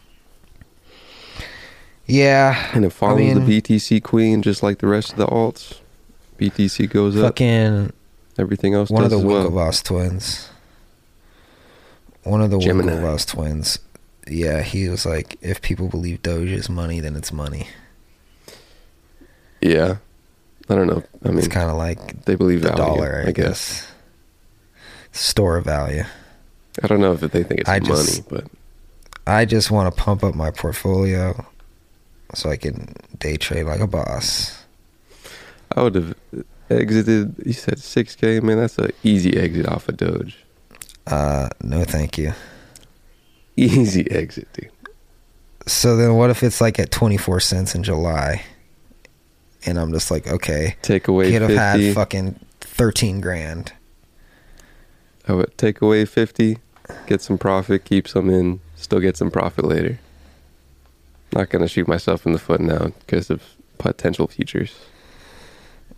Speaker 2: Yeah,
Speaker 3: And it follows
Speaker 2: mean-
Speaker 3: the BTC queen just like the rest of the alts. BTC goes up,
Speaker 2: fucking
Speaker 3: everything else
Speaker 2: one of the
Speaker 3: as well.
Speaker 2: Twins. One of the
Speaker 3: Gemini.
Speaker 2: Winklevoss twins. Yeah, he was like, if people believe Doge is money, then it's money.
Speaker 3: Yeah, I don't know. I mean,
Speaker 2: It's kind of like
Speaker 3: they believe
Speaker 2: the
Speaker 3: value,
Speaker 2: dollar, I,
Speaker 3: I guess.
Speaker 2: guess. Store of value.
Speaker 3: I don't know if they think it's
Speaker 2: I
Speaker 3: money,
Speaker 2: just-
Speaker 3: but
Speaker 2: I just want to pump up my portfolio so I can day trade like a boss.
Speaker 3: I would have exited. You said six k, man. That's an easy exit off of Doge.
Speaker 2: Uh, no, thank you. <laughs>
Speaker 3: Easy exit, dude.
Speaker 2: So then, what if it's like at twenty four cents in July, and I'm just like, okay,
Speaker 3: Take away
Speaker 2: could have had fucking thirteen grand.
Speaker 3: I would take away fifty, get some profit, keep some in, still get some profit later. Not gonna shoot myself in the foot now because of potential futures.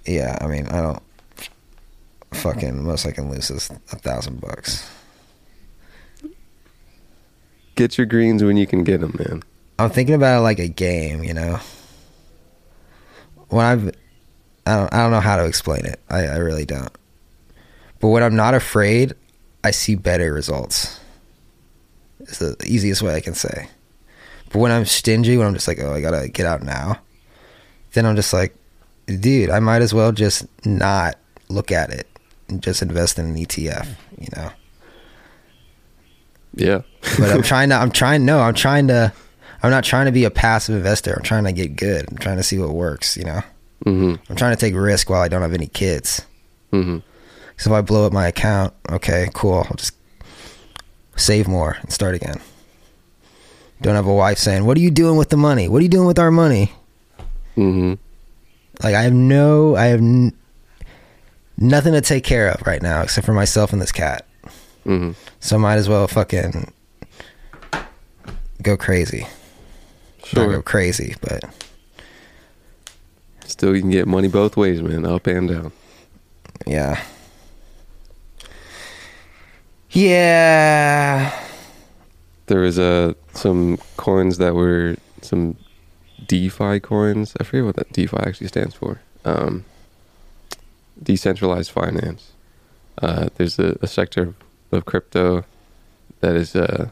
Speaker 2: Yeah, I mean, I don't. Fucking most I can lose is a thousand bucks.
Speaker 3: Get your greens when you can get them, man.
Speaker 2: I'm thinking about it like a game, you know. When I've, I don't, I don't know how to explain it. I, I really don't. But when I'm not afraid, I see better results. It's the easiest way I can say. But when I'm stingy, when I'm just like, oh, I gotta get out now, then I'm just like, dude, I might as well just not look at it and just invest in an ETF, you know.
Speaker 3: Yeah.
Speaker 2: But I'm <laughs> trying to. I'm trying. No, I'm trying to. I'm not trying to be a passive investor. I'm trying to get good. I'm trying to see what works. You know.
Speaker 3: hmm
Speaker 2: I'm trying to take risk while I don't have any kids.
Speaker 3: hmm
Speaker 2: So if I blow up my account, okay, cool. I'll just save more and start again. Don't have a wife saying, "What are you doing with the money? What are you doing with our money?"
Speaker 3: hmm
Speaker 2: Like I have no, I have n- nothing to take care of right now except for myself and this cat.
Speaker 3: hmm
Speaker 2: So I might as well fucking go crazy. Not go crazy, but
Speaker 3: Still, you can get money both ways, man. Up and down.
Speaker 2: yeah. Yeah.
Speaker 3: There was uh, some coins that were some DeFi coins. I forget what that DeFi actually stands for. Um, decentralized finance. Uh, there's a, a sector of crypto that is uh,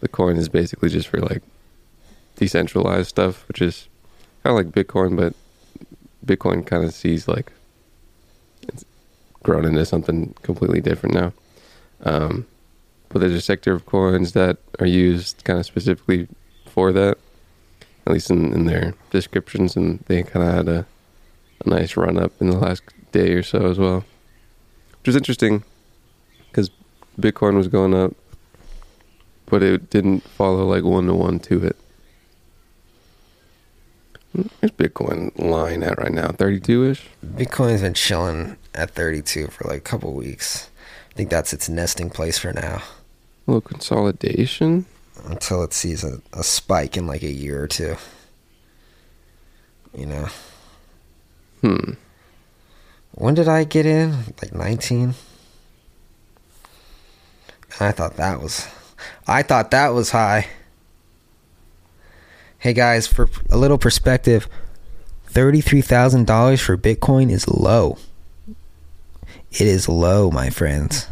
Speaker 3: the coin is basically just for like decentralized stuff, which is kind of like Bitcoin, but Bitcoin kind of sees like it's grown into something completely different now. Um, but there's a sector of coins that are used kind of specifically for that, at least in, in their descriptions, and they kind of had a, a nice run up in the last day or so as well, which was interesting because Bitcoin was going up, but it didn't follow like one to one to it. Where's Bitcoin lying at right now? 32 ish?
Speaker 2: Bitcoin's been chilling at 32 for like a couple weeks. I think that's its nesting place for now
Speaker 3: A little consolidation.
Speaker 2: until it sees a, a spike in like a year or two. You know,
Speaker 3: Hmm.
Speaker 2: when did I get in? Like 19. I thought that was, I thought that was high. Hey guys, for a little perspective, $33,000 for Bitcoin is low. It is low, my friends.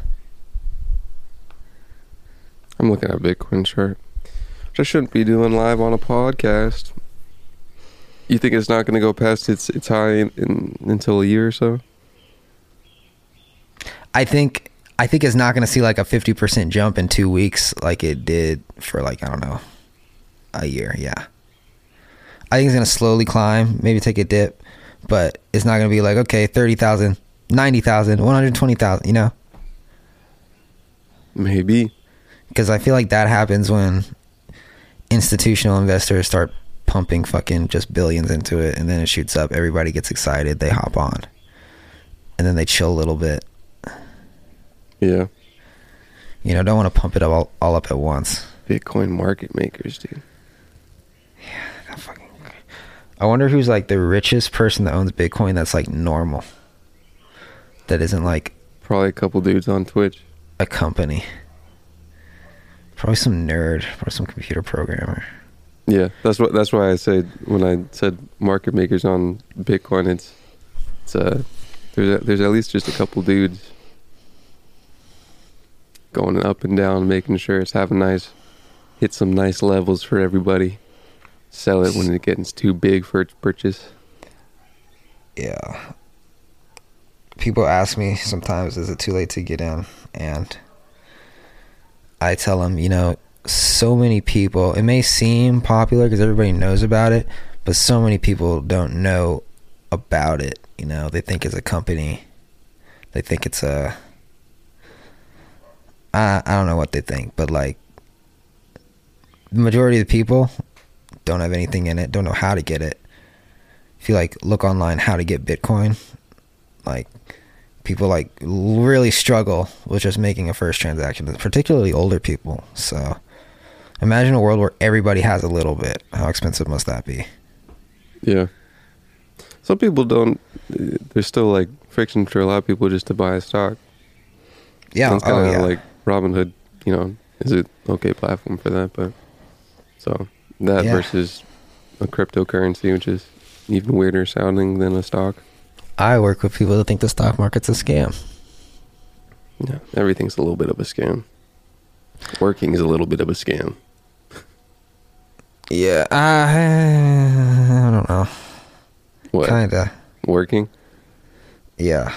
Speaker 3: I'm looking at a Bitcoin chart, which I shouldn't be doing live on a podcast. You think it's not going to go past its its high in, in, until a year or so?
Speaker 2: I think I think it's not going to see like a 50% jump in 2 weeks like it did for like I don't know a year, yeah. I think it's going to slowly climb, maybe take a dip, but it's not going to be like okay, 30,000, 90,000, 120,000, you know?
Speaker 3: Maybe.
Speaker 2: Because I feel like that happens when institutional investors start pumping fucking just billions into it and then it shoots up, everybody gets excited, they hop on. And then they chill a little bit.
Speaker 3: Yeah.
Speaker 2: You know, don't want to pump it all, all up at once.
Speaker 3: Bitcoin market makers, dude. Yeah fucking...
Speaker 2: i wonder who's like the richest person that owns Bitcoin that's like normal. That isn't like
Speaker 3: Probably a couple dudes on Twitch.
Speaker 2: a company. Probably some nerd, probably some computer programmer.
Speaker 3: Yeah, that's what that's why I said when I said market makers on Bitcoin, it's it's uh there's a, there's at least just a couple dudes going up and down, making sure it's having nice hit some nice levels for everybody. Sell it when it gets too big for its purchase.
Speaker 2: Yeah. People ask me sometimes, is it too late to get in? And I tell them, you know, so many people, it may seem popular because everybody knows about it, but so many people don't know about it. You know, they think it's a company, they think it's a. I, I don't know what they think, but like, the majority of the people don't have anything in it, don't know how to get it if you like look online how to get bitcoin like people like really struggle with just making a first transaction particularly older people so imagine a world where everybody has a little bit how expensive must that be
Speaker 3: Yeah. Some people don't. There's still like friction for a lot of people just to buy a stock.
Speaker 2: Yeah,
Speaker 3: it's
Speaker 2: oh,
Speaker 3: kind of
Speaker 2: yeah.
Speaker 3: like Robinhood. You know, is it okay platform for that? But so that
Speaker 2: Yeah.
Speaker 3: versus a cryptocurrency, which is even weirder sounding than a stock.
Speaker 2: I work with people that think the stock market's a scam
Speaker 3: Yeah, everything's a little bit of a scam. Working is a little bit of a scam.
Speaker 2: yeah i, I don't know
Speaker 3: What?
Speaker 2: kinda
Speaker 3: Working.
Speaker 2: yeah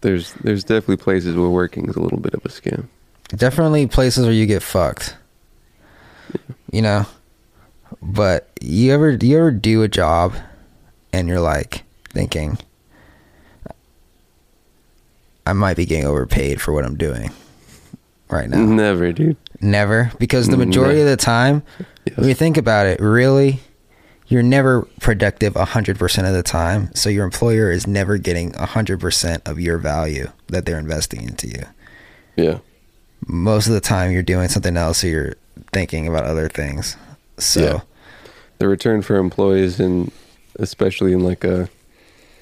Speaker 3: There's there's definitely places where working is a little bit of a scam.
Speaker 2: definitely places where you get fucked you know but you ever you ever do a job and you're like thinking i might be getting overpaid for what i'm doing right now
Speaker 3: Never, dude.
Speaker 2: never because the majority of the time when you think about it really you're never productive 100% of the time so your employer is never getting 100% of your value that they're investing into you
Speaker 3: Yeah.
Speaker 2: most of the time you're doing something else or you're thinking about other things so
Speaker 3: Yeah. the return for employees and especially in like a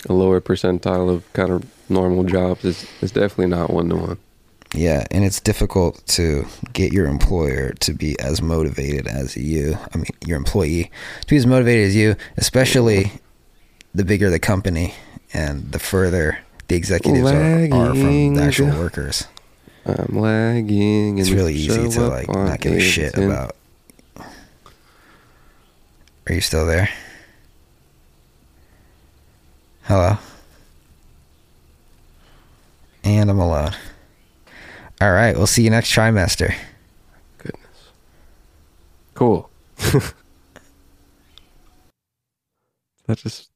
Speaker 3: a lower percentile of kind of normal jobs is, is definitely not one to one.
Speaker 2: yeah and it's difficult to get your employer to be as motivated as you i mean your employee to be as motivated as you especially the bigger the company and the further the executives are, are from the actual workers
Speaker 3: I'm lagging.
Speaker 2: it's really easy to like not give a shit about are you still there hello and i'm alone all right we'll see you next trimester Goodness.
Speaker 3: Cool. <laughs> that just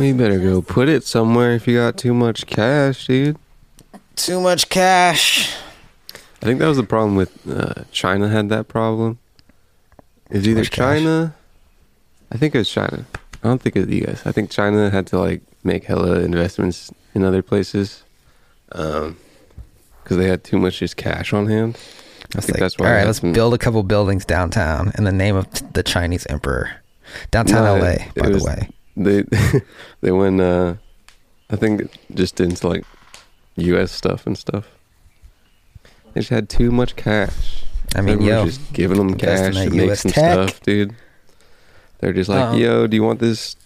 Speaker 10: You
Speaker 3: better go put it somewhere if you got too much cash, dude.
Speaker 2: Too much cash.
Speaker 3: I think that was the problem with uh, China had that problem. It's either? China. I think it was China. I don't think it was the U.S. I think China had to like make hella investments in other places, um, because they had too much just cash on hand. I
Speaker 2: It's
Speaker 3: think
Speaker 2: like,
Speaker 3: that's why. they
Speaker 2: right, let's build a couple buildings downtown in the name of t- the Chinese emperor. Downtown
Speaker 3: No,
Speaker 2: LA,
Speaker 3: it
Speaker 2: by the
Speaker 3: was-
Speaker 2: way.
Speaker 3: They <laughs> they went. Uh, I think just into like U.S. stuff and stuff. They just had too much cash.
Speaker 2: I mean, yo,
Speaker 3: just giving them cash to make
Speaker 2: US
Speaker 3: some
Speaker 2: tech.
Speaker 3: stuff, dude. They're just like,
Speaker 2: Uh-huh.
Speaker 3: yo, do you want this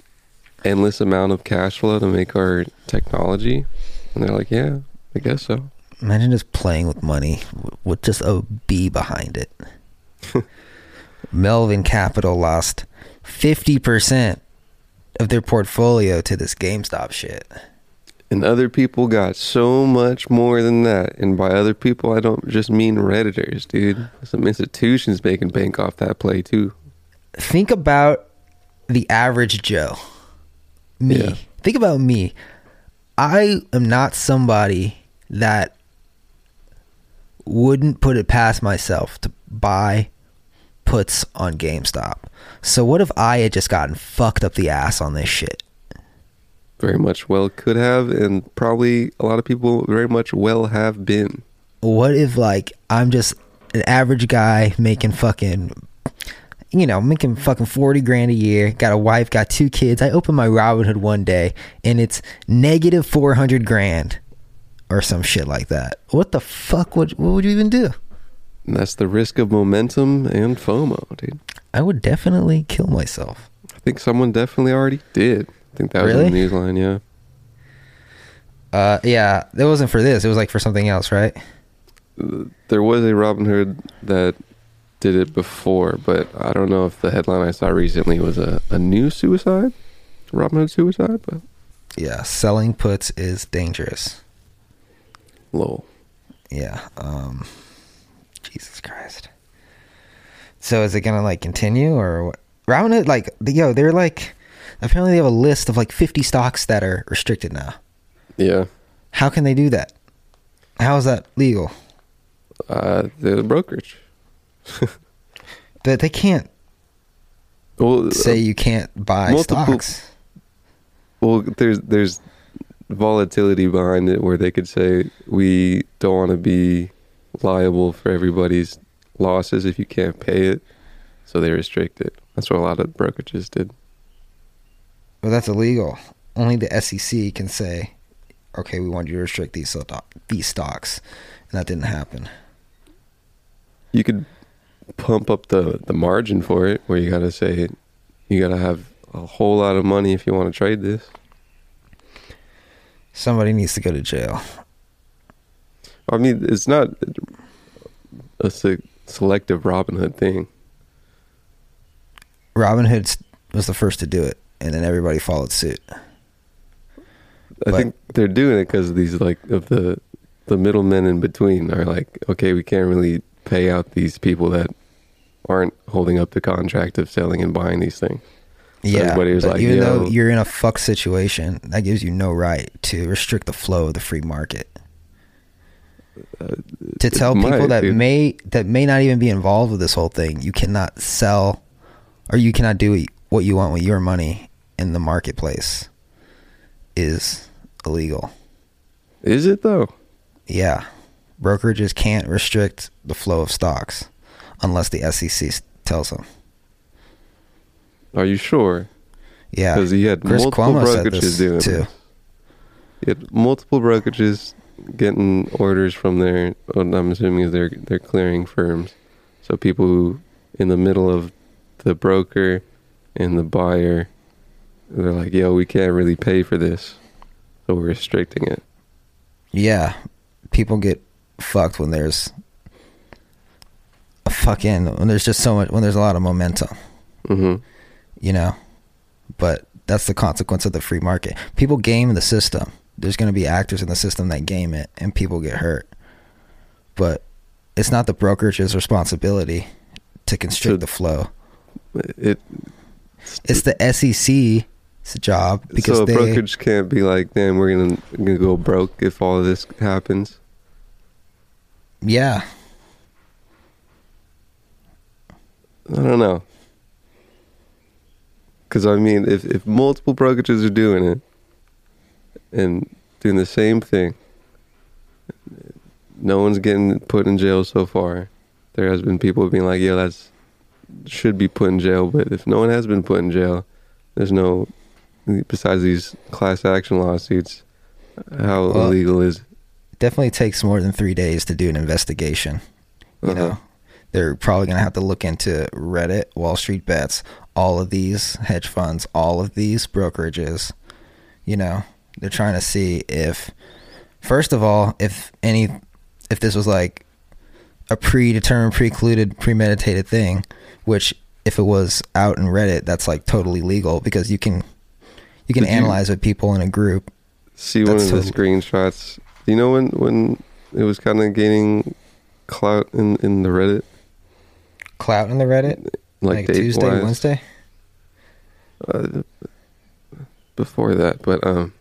Speaker 3: endless amount of cash flow to make our technology? And they're like, yeah, I guess so.
Speaker 2: Imagine just playing with money with just a B behind it. <laughs> Melvin Capital lost 50% of their portfolio to this GameStop shit.
Speaker 3: And other people got so much more than that. And by other people, I don't just mean Redditors, dude. Some institutions making bank off that play, too.
Speaker 2: Think about the average Joe. Me.
Speaker 3: Yeah.
Speaker 2: Think about me. I am not somebody that wouldn't put it past myself to buy puts on GameStop. So what if I had just gotten fucked up the ass on this shit?
Speaker 3: Very much well could have. And probably a lot of people very much well have been.
Speaker 2: What if like I'm just an average guy making fucking you know, making fucking 40 grand a year, got a wife, got two kids. I open my Robinhood one day and it's negative 400 grand or some shit like that. What the fuck would what would you even do?
Speaker 3: And that's the risk of momentum and FOMO, dude.
Speaker 2: I would definitely kill myself.
Speaker 3: I think someone definitely already did. I think that was
Speaker 2: Really?
Speaker 3: in the news line, yeah.
Speaker 2: Uh yeah, that wasn't for this. It was like for something else, right?
Speaker 3: There was a Robinhood that did it before, but I don't know if the headline I saw recently was a, a new suicide, Robinhood suicide. But
Speaker 2: Yeah, selling puts is dangerous.
Speaker 3: lol,
Speaker 2: Yeah. Um Jesus Christ. So is it gonna like continue or what? Robinhood like yo, they're like apparently they have a list of like fifty stocks that are restricted now.
Speaker 3: yeah,
Speaker 2: How can they do that? How is that legal?
Speaker 3: uh, the brokerage. <laughs>
Speaker 2: That they can't
Speaker 3: Well,
Speaker 2: say you can't buy
Speaker 3: multiple-
Speaker 2: stocks.
Speaker 3: well, there's there's volatility behind it where they could say we don't want to be liable for everybody's losses if you can't pay it, so they restrict it. That's what a lot of brokerages did.
Speaker 2: But that's illegal. Only the SEC can say, "Okay, we want you to restrict these these stocks," and that didn't happen.
Speaker 3: you could pump up the the margin for it where you gotta say you gotta have a whole lot of money if you want to trade this
Speaker 2: Somebody needs to go to jail.
Speaker 3: i mean it's not a se- selective robinhood thing
Speaker 2: Robinhood s- was the first to do it, and then everybody followed suit.
Speaker 3: i
Speaker 2: But-
Speaker 3: think they're doing it because of these like of the the middlemen in between are like okay we can't really pay out these people that aren't holding up the contract of selling and buying these things So
Speaker 2: yeah, but
Speaker 3: like,
Speaker 2: even though you're in a fuck situation, that gives you no right to restrict the flow of the free market. To tell
Speaker 3: Uh,
Speaker 2: people
Speaker 3: might,
Speaker 2: that
Speaker 3: dude.
Speaker 2: may that may not even be involved with this whole thing, you cannot sell or you cannot do what you want with your money in the marketplace is illegal.
Speaker 3: is it though
Speaker 2: Yeah. Brokerages can't restrict the flow of stocks unless the SEC tells them.
Speaker 3: are you sure
Speaker 2: Yeah.
Speaker 3: because he had
Speaker 2: Chris
Speaker 3: multiple
Speaker 2: Cuomo
Speaker 3: brokerages doing
Speaker 2: too.
Speaker 3: this. He had multiple brokerages getting orders from their. What I'm assuming is their their clearing firms. So people who in the middle of the broker and the buyer, they're like, "Yo, we can't really pay for this, so we're restricting it."
Speaker 2: Yeah. People get fucked when there's a fucking when there's just so much when there's a lot of momentum.
Speaker 3: hmm
Speaker 2: you know but that's the consequence of the free market people game the system there's going to be actors in the system that game it and people get hurt but it's not the brokerage's responsibility to constrict
Speaker 3: So-
Speaker 2: the flow
Speaker 3: It
Speaker 2: it's the sec It's a job because
Speaker 3: so a
Speaker 2: they
Speaker 3: brokerage can't be like, damn, we're gonna, gonna go broke if all of this happens.
Speaker 2: yeah.
Speaker 3: I don't know. Because I mean, if if multiple brokerages are doing it and doing the same thing, no one's getting put in jail so far. There has been people being like, "Yeah, that's should be put in jail," but if no one has been put in jail, there's no besides these class action lawsuits. How
Speaker 2: Well,
Speaker 3: illegal is? it?
Speaker 2: definitely takes more than three days to do an investigation. You
Speaker 3: Uh-huh.
Speaker 2: know, they're probably going to have to look into Reddit, Wall Street Bets, all of these hedge funds, all of these brokerages. You know, they're trying to see if, first of all, if any, if this was like a predetermined, precluded, premeditated thing, which if it was out in Reddit, that's like totally legal because you can, you can
Speaker 3: Did you-
Speaker 2: analyze with people in a group.
Speaker 3: See one
Speaker 2: That's
Speaker 3: of the screenshots. Do you know when when it was kind of gaining clout in in the Reddit?
Speaker 2: Clout in the Reddit,
Speaker 3: like,
Speaker 2: like, Tuesday,
Speaker 3: date-wise?
Speaker 2: Wednesday.
Speaker 3: uh, before that, but um,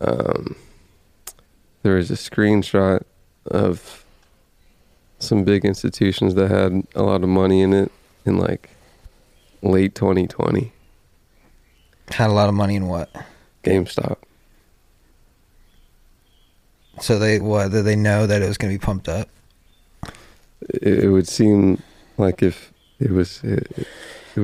Speaker 3: um, there was a screenshot of some big institutions that had a lot of money in it in like late 2020.
Speaker 2: Had a lot of money in what?
Speaker 3: GameStop.
Speaker 2: So they what? Did they know that it was going to be pumped up?
Speaker 3: It, it would seem like if it was, it,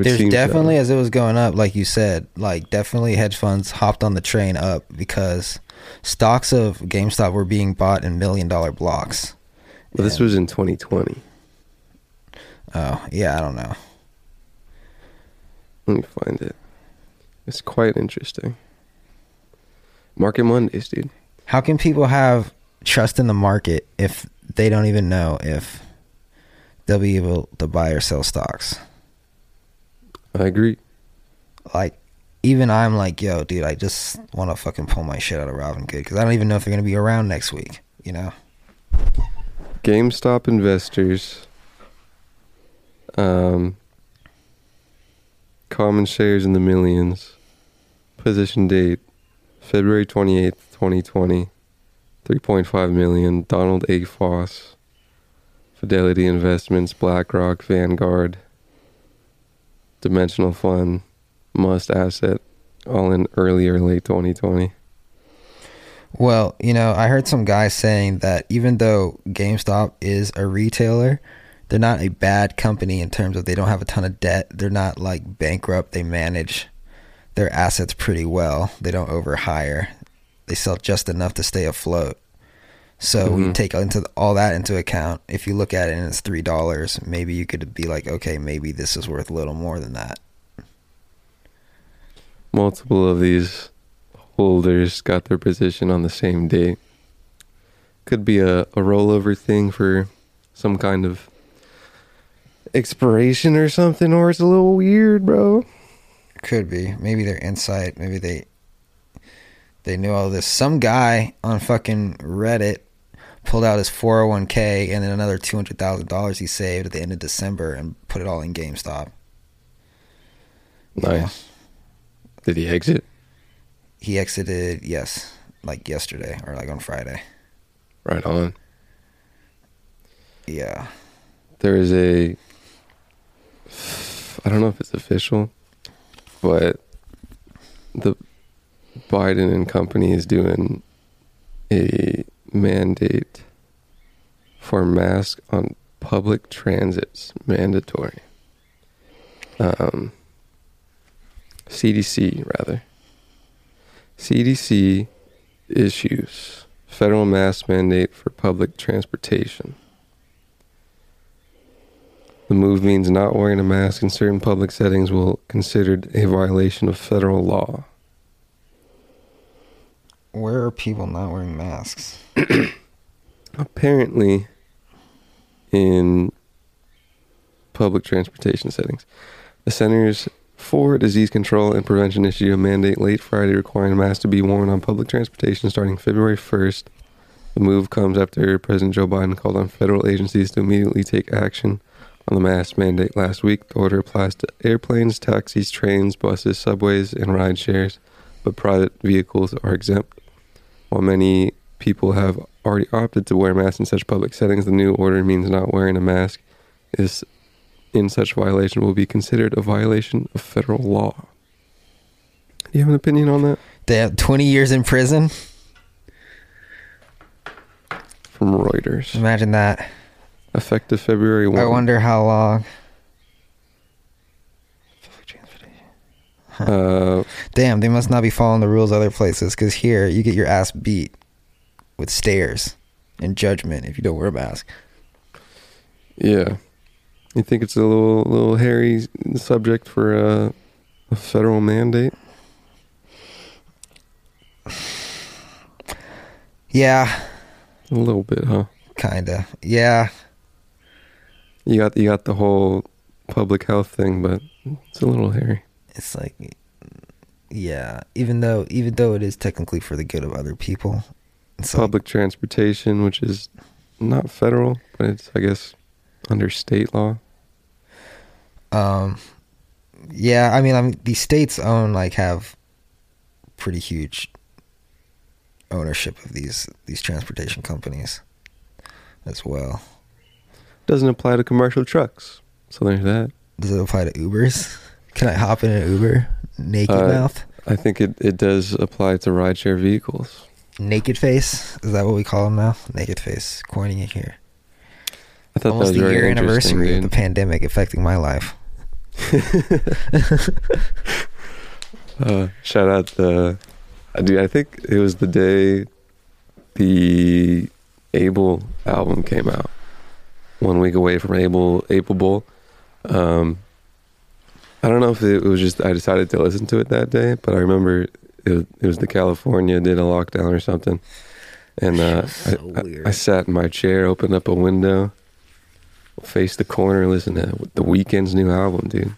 Speaker 2: There's
Speaker 3: seem so.
Speaker 2: definitely, as it was going up, like you said, like definitely hedge funds hopped on the train up because stocks of GameStop were being bought in million dollar blocks.
Speaker 3: But this was in 2020.
Speaker 2: Oh yeah, I don't know.
Speaker 3: Let me find it. It's quite interesting. Market Mondays, dude.
Speaker 2: How can people have trust in the market if they don't even know if they'll be able to buy or sell stocks?
Speaker 3: I agree.
Speaker 2: like even I'm like, yo, dude, I just want to fucking pull my shit out of Robinhood because I don't even know if they're gonna be around next week. You know,
Speaker 3: GameStop investors, um, common shares in the millions, position date February 28th, 2020, 3.5 million, Donald A. Foss, Fidelity Investments, BlackRock, Vanguard, Dimensional Fund, Must Asset, all in early or late 2020.
Speaker 2: well, you know, I heard some guy saying that even though GameStop is a retailer, they're not a bad company in terms of they don't have a ton of debt. They're not like bankrupt. They manage their assets pretty well. They don't overhire. They sell just enough to stay afloat. So when mm-hmm.
Speaker 3: you
Speaker 2: take into all that into account, if you look at it and it's three dollars, maybe you could be like, okay, maybe this is worth a little more than that.
Speaker 3: multiple of these holders got their position on the same date. Could be a, a rollover thing for some kind of expiration or something, or it's a little weird, bro.
Speaker 2: Could be. Maybe they're insight. Maybe they they knew all this. Some guy on fucking Reddit pulled out his 401k and then another $200,000 he saved at the end of December and put it all in GameStop.
Speaker 3: Nice. Did he exit?
Speaker 2: He exited, yes, like yesterday or like on Friday.
Speaker 3: Right on.
Speaker 2: Yeah.
Speaker 3: There is a. I don't know if it's official, but the Biden and company is doing a mandate for mask on public transits mandatory. Um, CDC rather. CDC issues federal mask mandate for public transportation. The move means not wearing a mask in certain public settings will considered a violation of federal law.
Speaker 2: Where are people not wearing masks? <clears throat>
Speaker 3: Apparently, in public transportation settings, the Centers for Disease Control and Prevention issued a mandate late Friday requiring masks to be worn on public transportation starting February 1st. The move comes after President Joe Biden called on federal agencies to immediately take action on the mask mandate last week. The order applies to airplanes, taxis, trains, buses, subways, and ride shares, but private vehicles are exempt. While many people have already opted to wear masks in such public settings, the new order means not wearing a mask is in such violation will be considered a violation of federal law. Do you have an opinion on that?
Speaker 2: They have 20 years in prison.
Speaker 3: From Reuters.
Speaker 2: Imagine that.
Speaker 3: Effective February 1.
Speaker 2: I wonder how long.
Speaker 3: Uh,
Speaker 2: Damn, they must not be following the rules other places because here you get your ass beat with stares and judgment if you don't wear a mask.
Speaker 3: yeah. You think it's a little little hairy subject for a, a federal mandate?
Speaker 2: Yeah,
Speaker 3: A little bit, huh?
Speaker 2: kinda. Yeah,
Speaker 3: You got you got the whole public health thing, but it's a little hairy.
Speaker 2: it's like, yeah. Even though, even though it is technically for the good of other people, it's like,
Speaker 3: Public transportation, which is not federal, but it's I guess under state law.
Speaker 2: Um, yeah, I mean, I mean, the states own like have pretty huge ownership of these these transportation companies as well.
Speaker 3: Doesn't apply to commercial trucks. So there's that.
Speaker 2: Does it apply to Ubers? <laughs> Can I hop in an Uber naked
Speaker 3: Uh,
Speaker 2: mouth,
Speaker 3: I think it, it does apply to rideshare vehicles.
Speaker 2: Naked face? Is that what we call them now? Naked face, coining it here.
Speaker 3: I thought
Speaker 2: Almost
Speaker 3: that
Speaker 2: the
Speaker 3: was very
Speaker 2: year anniversary of the pandemic affecting my life. <laughs>
Speaker 3: Uh, shout out the, dude. I think it was the day the Abel album came out. One week away from Able April Bowl. Um, I don't know if it was just I decided to listen to it that day, but I remember it, it was the California did a lockdown or something, and uh, <laughs>
Speaker 2: So
Speaker 3: I, I. I sat in my chair, opened up a window, faced the corner, listened to the Weeknd's new album, dude.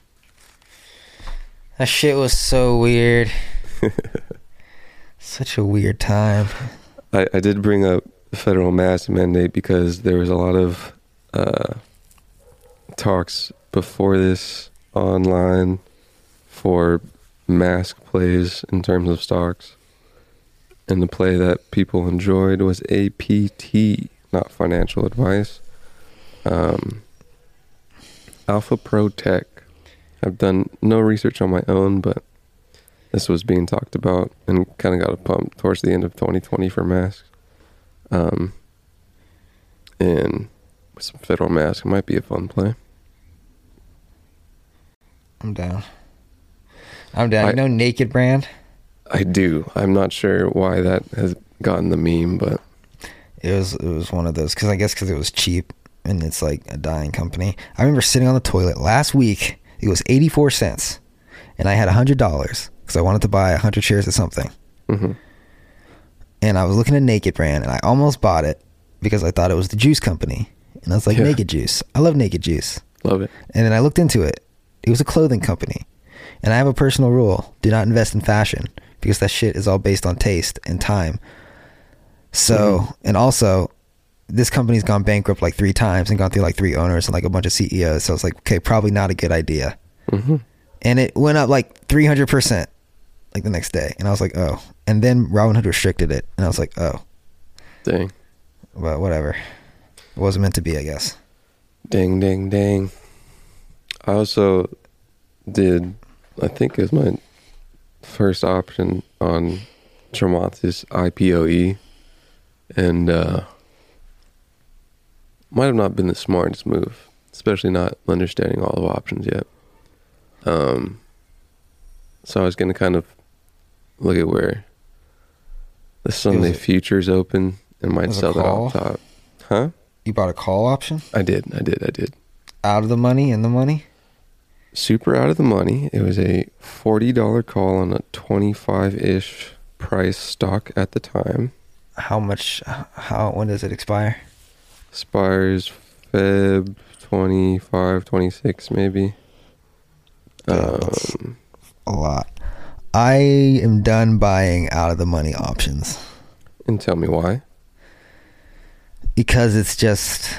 Speaker 2: That shit was so weird. <laughs> Such a weird time.
Speaker 3: I, I did bring up the federal mask mandate because there was a lot of uh, talks before this online for mask plays in terms of stocks. And the play that people enjoyed was APT, not financial advice. Um, Alpha Pro Tech. I've done no research on my own, but this was being talked about and kind of got a pump towards the end of 2020 for masks. Um, and with some federal masks, it might be a fun play.
Speaker 2: I'm down. I'm down.
Speaker 3: I-
Speaker 2: you know Naked Brand?
Speaker 3: I do. I'm not sure why that has gotten the meme, but
Speaker 2: It was it was one of those because I guess because it was cheap and it's like a dying company. I remember sitting on the toilet last week. It was eighty four cents, and I had hundred dollars because I wanted to buy hundred shares of something.
Speaker 3: Mhm.
Speaker 2: And I was looking at Naked Brand, and I almost bought it because I thought it was the juice company, and I was like,
Speaker 3: Yeah.
Speaker 2: Naked Juice. I love Naked Juice.
Speaker 3: love it.
Speaker 2: And then I looked into it. It was a clothing company. And I have a personal rule do not invest in fashion because that shit is all based on taste and time. So, and also, this company's gone bankrupt like three times and gone through like three owners and like a bunch of CEOs. So it's like, okay, probably not a good idea.
Speaker 3: hmm
Speaker 2: And it went up like 300% like the next day. And I was like, oh. And then Robinhood restricted it. And I was like, oh,
Speaker 3: Dang.
Speaker 2: well, whatever. It wasn't meant to be, I guess.
Speaker 3: Ding, ding, ding. I also did, I think it was my first option on Chamath's IPOE. And uh, might have not been the smartest move, especially not understanding all the options yet. Um, so I was going to kind of look at where the Sunday
Speaker 2: it-
Speaker 3: futures open and might sell that off top. Huh?
Speaker 2: You bought a call option
Speaker 3: I did. I did. I did.
Speaker 2: out of the money, in the money?
Speaker 3: Super out of the money. It was a forty dollar call on a twenty five ish price stock at the time.
Speaker 2: How much, how, when does it expire?
Speaker 3: Expires Feb 25, 26 maybe.
Speaker 2: Damn,
Speaker 3: Um,
Speaker 2: A lot. I am done buying out of the money options
Speaker 3: and tell me why.
Speaker 2: because it's just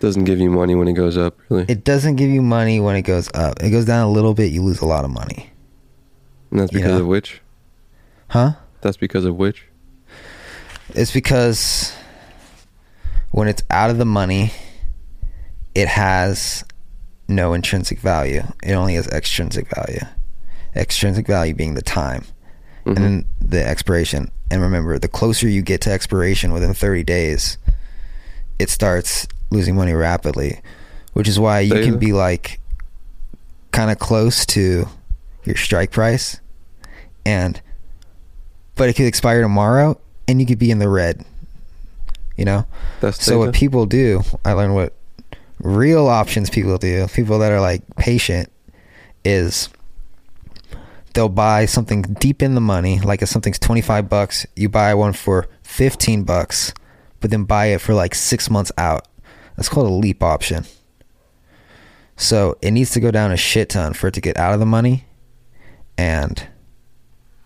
Speaker 3: Doesn't give you money when it goes up, really.
Speaker 2: It doesn't give you money when it goes up. It goes down a little bit, you lose a lot of money.
Speaker 3: and that's
Speaker 2: you
Speaker 3: because
Speaker 2: know.
Speaker 3: of which?
Speaker 2: Huh?
Speaker 3: That's because of which?
Speaker 2: It's because when it's out of the money, it has no intrinsic value. It only has extrinsic value. Extrinsic value being the time and then the expiration. And remember, the closer you get to expiration within 30 days, it starts losing money rapidly, which is why you can be like kind of close to your strike price and but it could expire tomorrow and you could be in the red. You know?
Speaker 3: That's
Speaker 2: so what people do, I learned what real options people do, people that are like patient is they'll buy something deep in the money, like if something's 25 bucks, you buy one for 15 bucks, but then buy it for like 6 months out. That's called a leap option. So, it needs to go down a shit ton for it to get out of the money and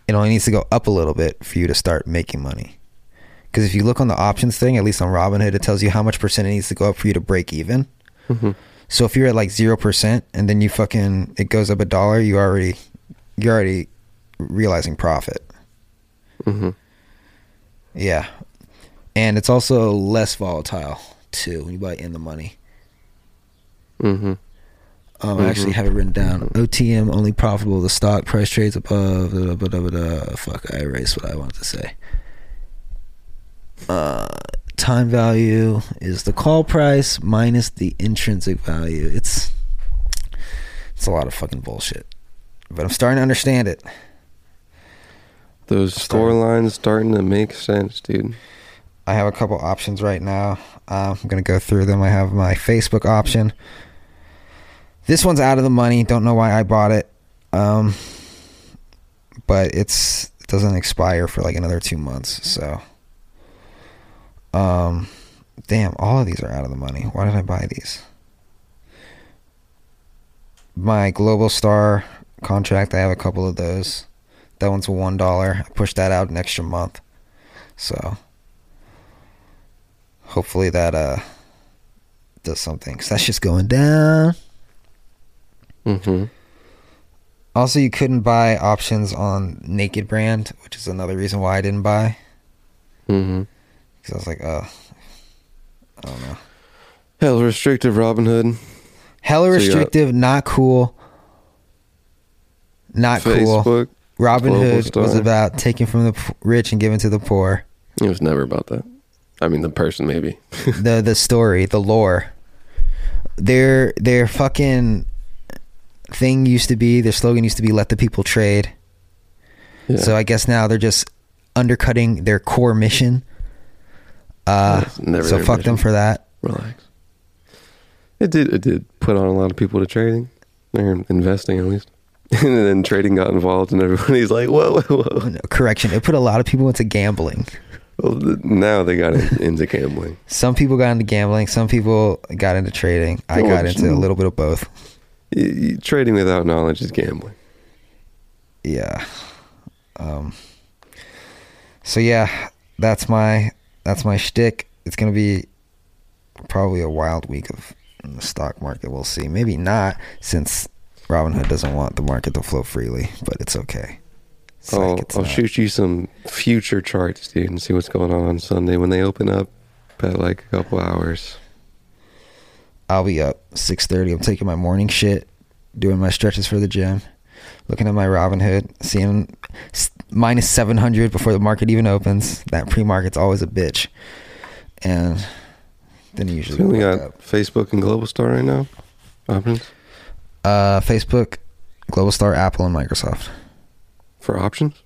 Speaker 2: it only needs to go up a little bit for you to start making money. Because if you look on the options thing, at least on Robinhood, it tells you how much percent it needs to go up for you to break even.
Speaker 3: Mhm.
Speaker 2: So if you're at like zero percent and then you fucking it goes up a dollar, you already you're already realizing profit.
Speaker 3: Mm-hmm.
Speaker 2: Yeah, and it's also less volatile too when you buy in the money.
Speaker 3: Mm-hmm.
Speaker 2: Um, I actually
Speaker 3: Mhm.
Speaker 2: have it written down. OTM only profitable. The stock price trades above. Da, da, da, da. Fuck, I erased what I wanted to say. Uh, time value is the call price minus the intrinsic value. It's it's a lot of fucking bullshit, but I'm starting to understand it.
Speaker 3: Those score lines starting to make sense, dude.
Speaker 2: I have a couple options right now. Uh, I'm gonna go through them. I have my Facebook option. This one's out of the money. Don't know why I bought it, um, but it's it doesn't expire for like another two months. So, um, damn, all of these are out of the money. Why did I buy these? My Globalstar contract. I have a couple of those. That one's one dollar. I pushed that out an extra month. So hopefully that uh does something. Cause that's just going down.
Speaker 3: Mm-hmm.
Speaker 2: Also, you couldn't buy options on Naked Brand, which is another reason why I didn't buy.
Speaker 3: Mm-hmm.
Speaker 2: Because I was like, uh, I don't know.
Speaker 3: Hell, restrictive Robinhood.
Speaker 2: Hella
Speaker 3: So
Speaker 2: restrictive, not cool. Not cool. Robin Hood was about taking from the rich and giving to the poor.
Speaker 3: It was never about that. I mean, the person maybe. <laughs>
Speaker 2: the the story, the lore. Their their fucking thing used to be their slogan used to be "Let the people trade."
Speaker 3: Yeah.
Speaker 2: So I guess now they're just undercutting their core mission. Uh, so fuck them for that.
Speaker 3: Relax. It did. It did put on a lot of people to trading, or investing at least, <laughs> and then trading got involved, and everybody's like, "Whoa, whoa, whoa!"
Speaker 2: No, correction, it put a lot of people into gambling.
Speaker 3: Well, now they got into gambling. <laughs>
Speaker 2: Some people got into gambling. Some people got into trading. I
Speaker 3: Well,
Speaker 2: got into a little bit of both.
Speaker 3: Trading without knowledge is gambling.
Speaker 2: Yeah. Um. So yeah, that's my that's my shtick. It's gonna be probably a wild week of the stock market. We'll see. Maybe not, since Robinhood doesn't want the market to flow freely. But it's okay. It's
Speaker 3: I'll, I'll
Speaker 2: not-
Speaker 3: shoot you some future charts, dude, and see what's going on on Sunday when they open up at like a couple hours.
Speaker 2: I'll be up six thirty. I'm taking my morning shit, doing my stretches for the gym, looking at my Robinhood, seeing minus seven hundred before the market even opens. That pre market's always a bitch, and then usually
Speaker 3: So we got
Speaker 2: up.
Speaker 3: Facebook and Globalstar right now. Options
Speaker 2: Uh, Facebook, Globalstar, Apple, and Microsoft.
Speaker 3: For options.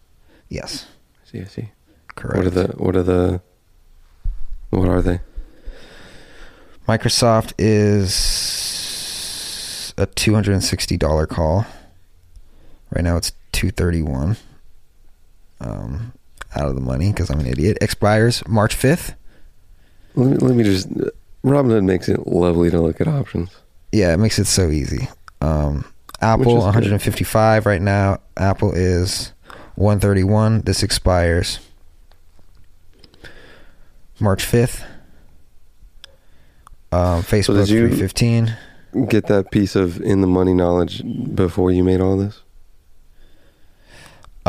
Speaker 2: Yes,
Speaker 3: I see, I see.
Speaker 2: correct.
Speaker 3: What are the? What are the? What are they?
Speaker 2: Microsoft is a two hundred and sixty dollar call. Right now it's two thirty one. Um, out of the money because I'm an idiot. Expires March fifth.
Speaker 3: Let me, let me just. Robinhood makes it lovely to look at options.
Speaker 2: Yeah, it makes it so easy. Um, Apple
Speaker 3: Which is good.
Speaker 2: 155 right now. Apple is 131. This expires March 5th. Um, Facebook
Speaker 3: you-
Speaker 2: 315.
Speaker 3: Get that piece of in the money knowledge before you made all this.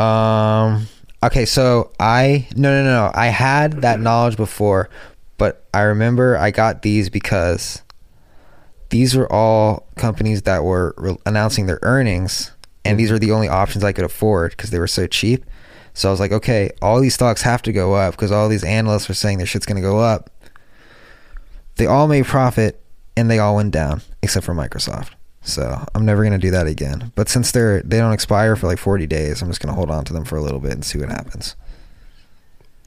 Speaker 2: Um. Okay, so I no no no no I had that knowledge before, but I remember I got these because these were all companies that were re- announcing their earnings, and these were the only options I could afford because they were so cheap. So I was like, okay, all these stocks have to go up because all these analysts are saying their shit's gonna go up. They all made profit and they all went down except for Microsoft. So I'm never gonna do that again. But since they're they don't expire for like 40 days, I'm just gonna hold on to them for a little bit and see what happens.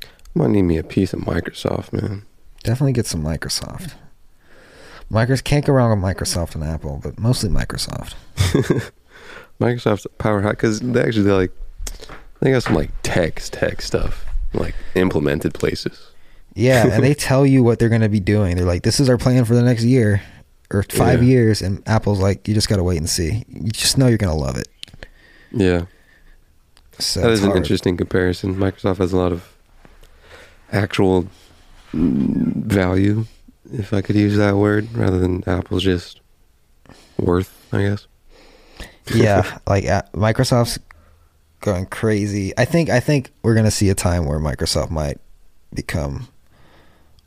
Speaker 3: i might need me a piece of Microsoft, man.
Speaker 2: Definitely get some Microsoft. Microsoft can't go wrong with Microsoft and Apple, but mostly Microsoft. <laughs>
Speaker 3: Microsoft's a powerhouse because they actually like they got some like tech tech stuff like implemented places.
Speaker 2: Yeah, and they <laughs> tell you what they're gonna be doing. They're like, "This is our plan for the next year or five
Speaker 3: Yeah.
Speaker 2: years," and Apple's like, "You just gotta wait and see. You just know you're gonna love it."
Speaker 3: Yeah,
Speaker 2: So
Speaker 3: that is an
Speaker 2: hard.
Speaker 3: interesting comparison. Microsoft has a lot of actual mm, value, if I could use that word, rather than Apple's just worth, I guess.
Speaker 2: yeah, <laughs> like uh, Microsoft's going crazy. I think I think we're gonna see a time where Microsoft might become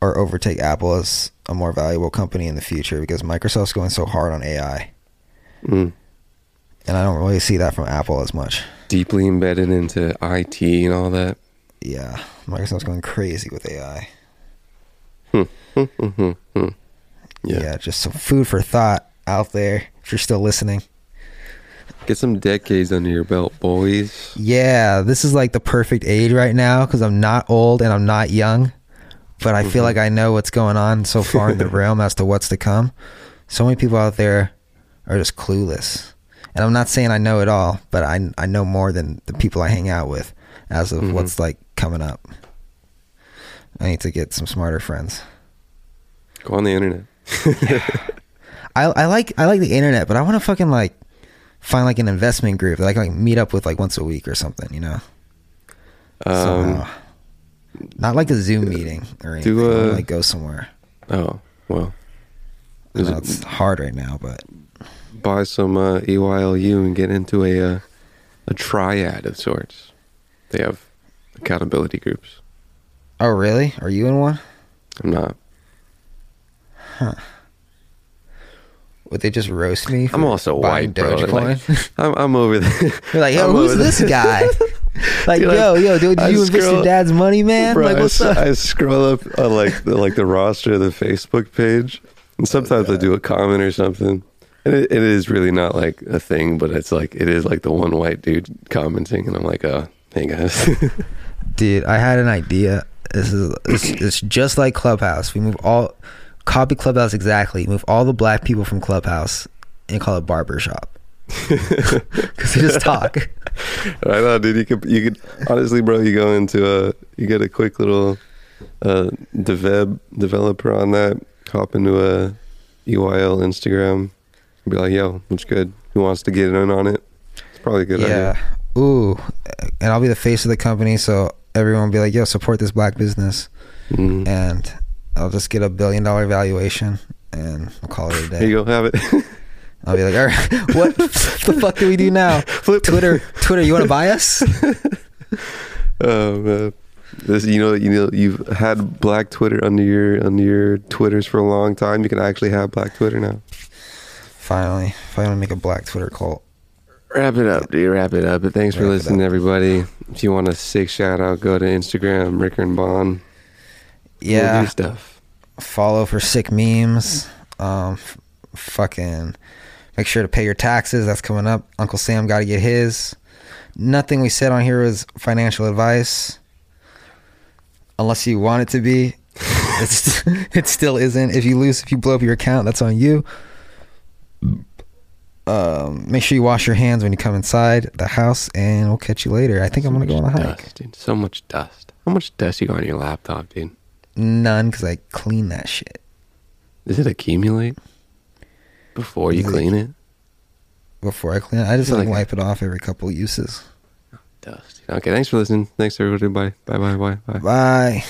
Speaker 2: or overtake Apple as a more valuable company in the future because Microsoft's going so hard on AI,
Speaker 3: Mm.
Speaker 2: and I don't really see that from Apple as much.
Speaker 3: Deeply embedded into IT and all that.
Speaker 2: Yeah, Microsoft's going crazy with AI.
Speaker 3: Mm-hmm. <laughs>
Speaker 2: Yeah.
Speaker 3: Yeah.
Speaker 2: just some food for thought out there if you're still listening.
Speaker 3: Get some decades under your belt, boys.
Speaker 2: Yeah, this is like the perfect age right now because I'm not old and I'm not young, but I feel like I know what's going on so far in the <laughs> realm as to what's to come. So many people out there are just clueless. And I'm not saying I know it all, but I, I know more than the people I hang out with as of what's like coming up. I need to get some smarter friends.
Speaker 3: Go on the internet. <laughs>
Speaker 2: I I like I like the internet, but I want to fucking like find like an investment group that I can like meet up with like once a week or something, you know.
Speaker 3: Um,
Speaker 2: Somehow. Not like a Zoom meeting or anything.
Speaker 3: do, uh,
Speaker 2: like go somewhere.
Speaker 3: oh well.
Speaker 2: I know it's hard right now, but
Speaker 3: buy some uh, EYLU and get into a uh, a triad of sorts. They have accountability groups.
Speaker 2: Oh really? Are you in one?
Speaker 3: I'm not.
Speaker 2: Huh. Would they just roast me?
Speaker 3: I'm also white, bro. Like, I'm, I'm over there. <laughs>
Speaker 2: You're like, yo,
Speaker 3: I'm
Speaker 2: who's this guy? <laughs> like,
Speaker 3: Dude, I-
Speaker 2: yo, yo, dude, did
Speaker 3: I
Speaker 2: you invest
Speaker 3: scroll-
Speaker 2: your dad's money, man?
Speaker 3: Bro,
Speaker 2: like, what's
Speaker 3: s-
Speaker 2: up?
Speaker 3: I scroll up on like the, like the roster of the Facebook page, and sometimes I do a comment or something, and it, it is really not like a thing, but it's like it is like the one white dude commenting, and I'm like, uh, hey guys, <laughs>
Speaker 2: Dude, I had an idea. This is it's, it's just like Clubhouse. We move all copy Clubhouse exactly. Move all the black people from Clubhouse and call it barbershop. <laughs> Because they just talk. <laughs>
Speaker 3: I know, dude. You could, you could honestly, bro. You go into a, you get a quick little, uh, dev developer on that. Hop into a EYL Instagram. Be like, yo, what's good? Who wants to get in on it? It's probably a good
Speaker 2: yeah.
Speaker 3: idea.
Speaker 2: Ooh, and I'll be the face of the company, so everyone will be like, "Yo, support this black business,"
Speaker 3: Mhm.
Speaker 2: and I'll just get a billion dollar valuation, and I'll call it a day.
Speaker 3: Here you go, have it.
Speaker 2: I'll be like, "All right, <laughs> what <laughs> the fuck do we do now?" Twitter, Twitter, you want to buy us? <laughs>
Speaker 3: Oh man, this you know you know you've had Black Twitter under your under your Twitters for a long time. You can actually have Black Twitter now.
Speaker 2: Finally, finally make a black Twitter cult.
Speaker 3: Wrap it up, dude. Wrap it up. But thanks for
Speaker 2: Wrap it
Speaker 3: listening, everybody. If you want a sick shout out, go to Instagram, Ricker and Bond.
Speaker 2: Yeah.
Speaker 3: We'll stuff.
Speaker 2: follow for sick memes. Um, f- fucking make sure to pay your taxes. That's coming up. Uncle Sam got to get his. Nothing we said on here was financial advice, unless you want it to be. It's <laughs> it still isn't. If you lose, if you blow up your account, that's on you. Um, make sure you wash your hands when you come inside the house, and we'll catch you later. I think I'm gonna go on a hike.
Speaker 3: Dust, dude. So much dust. How much dust you got on your laptop, dude?
Speaker 2: None, because I clean that shit.
Speaker 3: Does it accumulate before you
Speaker 2: it-
Speaker 3: clean it?
Speaker 2: before I clean it. I just like,
Speaker 3: like-
Speaker 2: wipe it off every couple uses.
Speaker 3: Dust. Okay, thanks for listening. Thanks everybody. Bye. Bye. Bye. Bye. Bye.
Speaker 2: Bye.